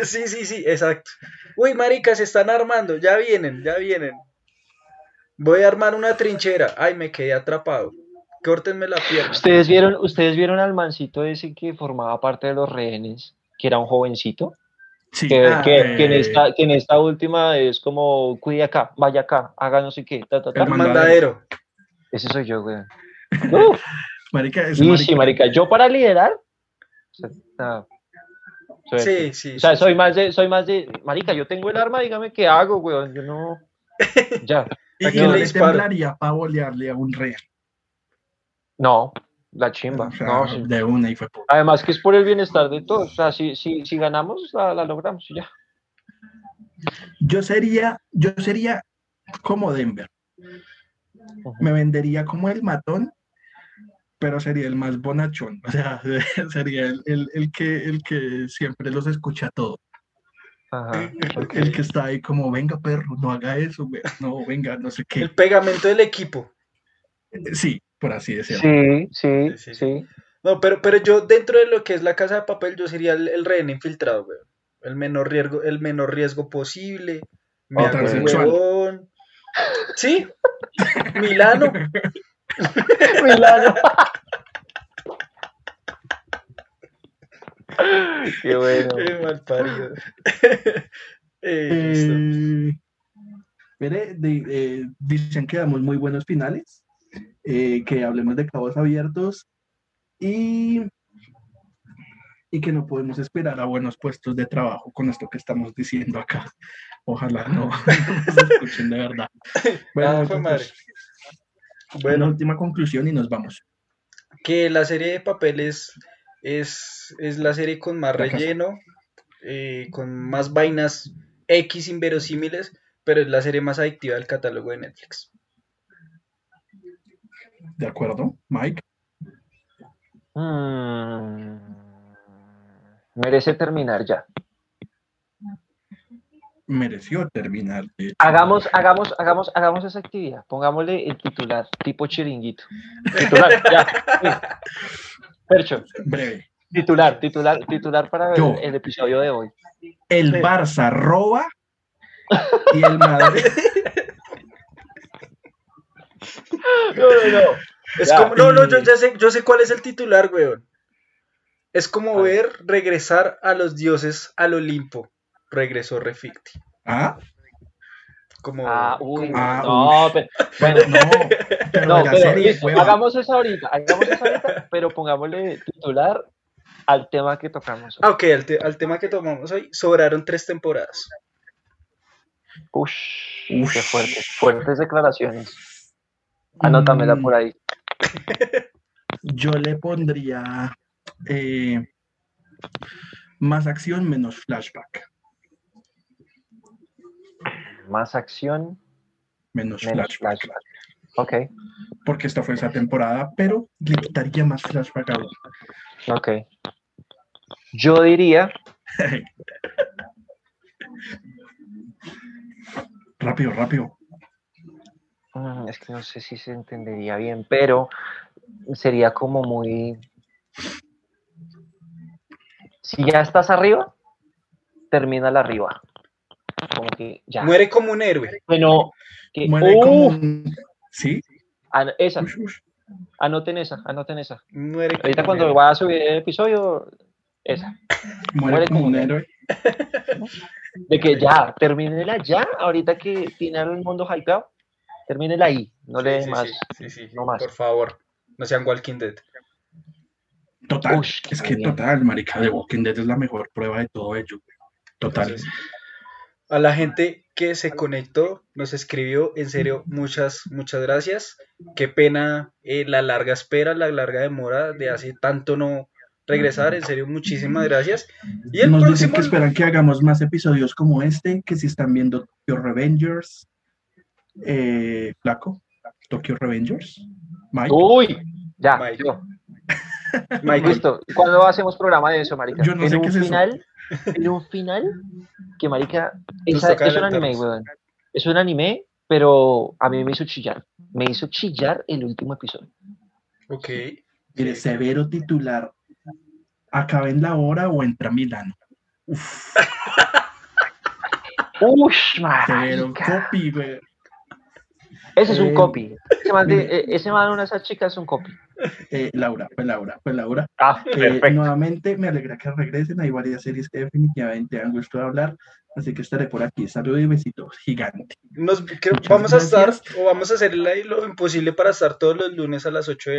Sí, sí, sí, exacto. Uy, marica, se están armando. Ya vienen, ya vienen. Voy a armar una trinchera. Ay, me quedé atrapado. Córtenme la pierna. ¿Ustedes vieron, ¿Ustedes vieron al mancito ese que formaba parte de los rehenes, que era un jovencito? Sí. Que, ah, en eh. esta, que en esta última es como, cuide acá, vaya acá, haga no sé qué. El mandadero. Ese soy yo, güey. marica, sí, sí, marica. Yo para liderar. sí, sí. O sea, soy más de, soy más de, marica, yo tengo el arma, dígame qué hago, güey. Yo no. Ya. ¿Y quién le temblaría para bolearle a un rehén? No, la chimba. no, De una y fue Además que es por el bienestar de todos. O sea, si, si, si ganamos, la, logramos y ya. Yo sería, yo sería como Denver. Me vendería como el matón, pero sería el más bonachón. O sea, sería el, que, el que siempre los escucha todo. Ajá, el, que está ahí como, venga perro, no haga eso, no, venga, no sé qué. El pegamento del equipo. Sí, por así decirlo. Sí, sí, sí. No, pero, pero yo dentro de lo que es la casa de papel, yo sería el, rehén infiltrado, güey. El menor riesgo, el menor riesgo posible. Me hago Sí, Milano. Milano. Qué bueno. Qué mal parido. eh, eh, dicen que damos muy buenos finales. Eh, que hablemos de cabos abiertos y, y que no podemos esperar a buenos puestos de trabajo con esto que estamos diciendo acá. Ojalá no, se escuchen de verdad. Bueno, ah, bueno, última conclusión y nos vamos. Que la serie de papeles es, es la serie con más relleno, eh, con más vainas X inverosímiles, pero es la serie más adictiva del catálogo de Netflix. ¿De acuerdo, Mike? Mm, merece terminar ya. Mereció terminar. Hagamos, hagamos, hagamos, hagamos esa actividad. Pongámosle el titular, tipo chiringuito. Titular, ya. Percho. Breve. Titular, titular, titular para el episodio de hoy. El Barça roba y el Madrid. No, no, no. Es como, no, no, yo ya sé, yo sé cuál es el titular, weón. Es como ver regresar a los dioses al Olimpo. Regresó Reficti. ¿Ah? Como, ah, uy, ah, no, pero, bueno, no, no pero, hagamos eso ahorita, hagamos eso ahorita, pero pongámosle titular al tema que tocamos. Ah, ok, al, tema que tomamos hoy, sobraron tres temporadas. Ush, qué fuerte, fuertes declaraciones. Anótamela por ahí. Yo le pondría eh, más acción menos flashback. Más acción menos, flashback. Ok. Porque esta fue esa temporada, pero le quitaría más flashback aún. Ok. Yo diría. rápido, rápido. Mm, es que no sé si se entendería bien, pero sería como muy. Si ya estás arriba, termina la arriba. Como que ya. Muere como un héroe. Bueno, que, Muere como un... Sí. esa. Anoten esa, anoten esa. Ahorita cuando vaya a subir el episodio, esa. Muere, como, un héroe. De que ya, termínela ya, ahorita que tiene el mundo hypeado, termínela ahí, no le más. Sí, sí, no más. Por favor, no sean Walking Dead. Total, es que total, marica, de Walking Dead es la mejor prueba de todo ello. Total. a la gente que se conectó, nos escribió, en serio, muchas, muchas gracias. Qué pena eh, la larga espera, la larga demora de hace tanto no, regresar. En serio, muchísimas gracias. Y el Nos dicen que esperan que hagamos más episodios como este, que si están viendo Tokyo Revengers, eh, Flaco, Tokyo Revengers, Mike. Uy, ya, Mike. yo. Mike, listo. ¿Cuándo hacemos programa de eso, marica? Yo no en sé un qué es final, eso. En un final, que marica, es un anime, weón. Es un anime, pero a mí me hizo chillar. Me hizo chillar el último episodio. Ok. Mire, severo titular acaba en la hora o entra Milano. Uf. Ush, Pero copy, güey. Ese es un eh, copy. Ese man, de, eh, ese man una de esas chicas es un copy. Eh, Laura, pues Laura, pues Laura. Ah, perfecto. nuevamente me alegra que regresen. Hay varias series que definitivamente han gustado hablar. Así que estaré por aquí. Saludos y besitos gigante. Nos, vamos a estar o vamos a hacer lo imposible para estar todos los lunes a las 8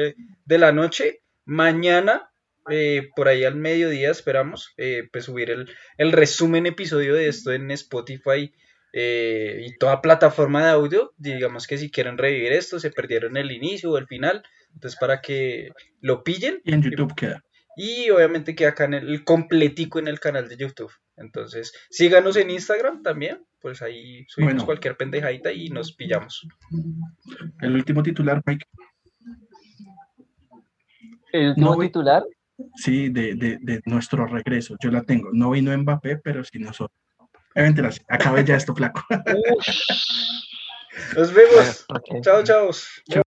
de la noche. Mañana eh, por ahí al mediodía esperamos eh, pues subir el, resumen episodio de esto en Spotify eh, y toda plataforma de audio. Digamos que si quieren revivir esto, se perdieron el inicio o el final, entonces para que lo pillen. Y en YouTube queda. Y obviamente queda acá en el, completico en el canal de YouTube. Entonces, síganos en Instagram también, pues ahí subimos cualquier pendejadita y nos pillamos. El último titular, Mike. El último titular Sí, de, de, de, nuestro regreso. Yo la tengo. No vino Mbappé, pero sí nosotros. Acabé ya esto, flaco. Nos vemos. chao. chao.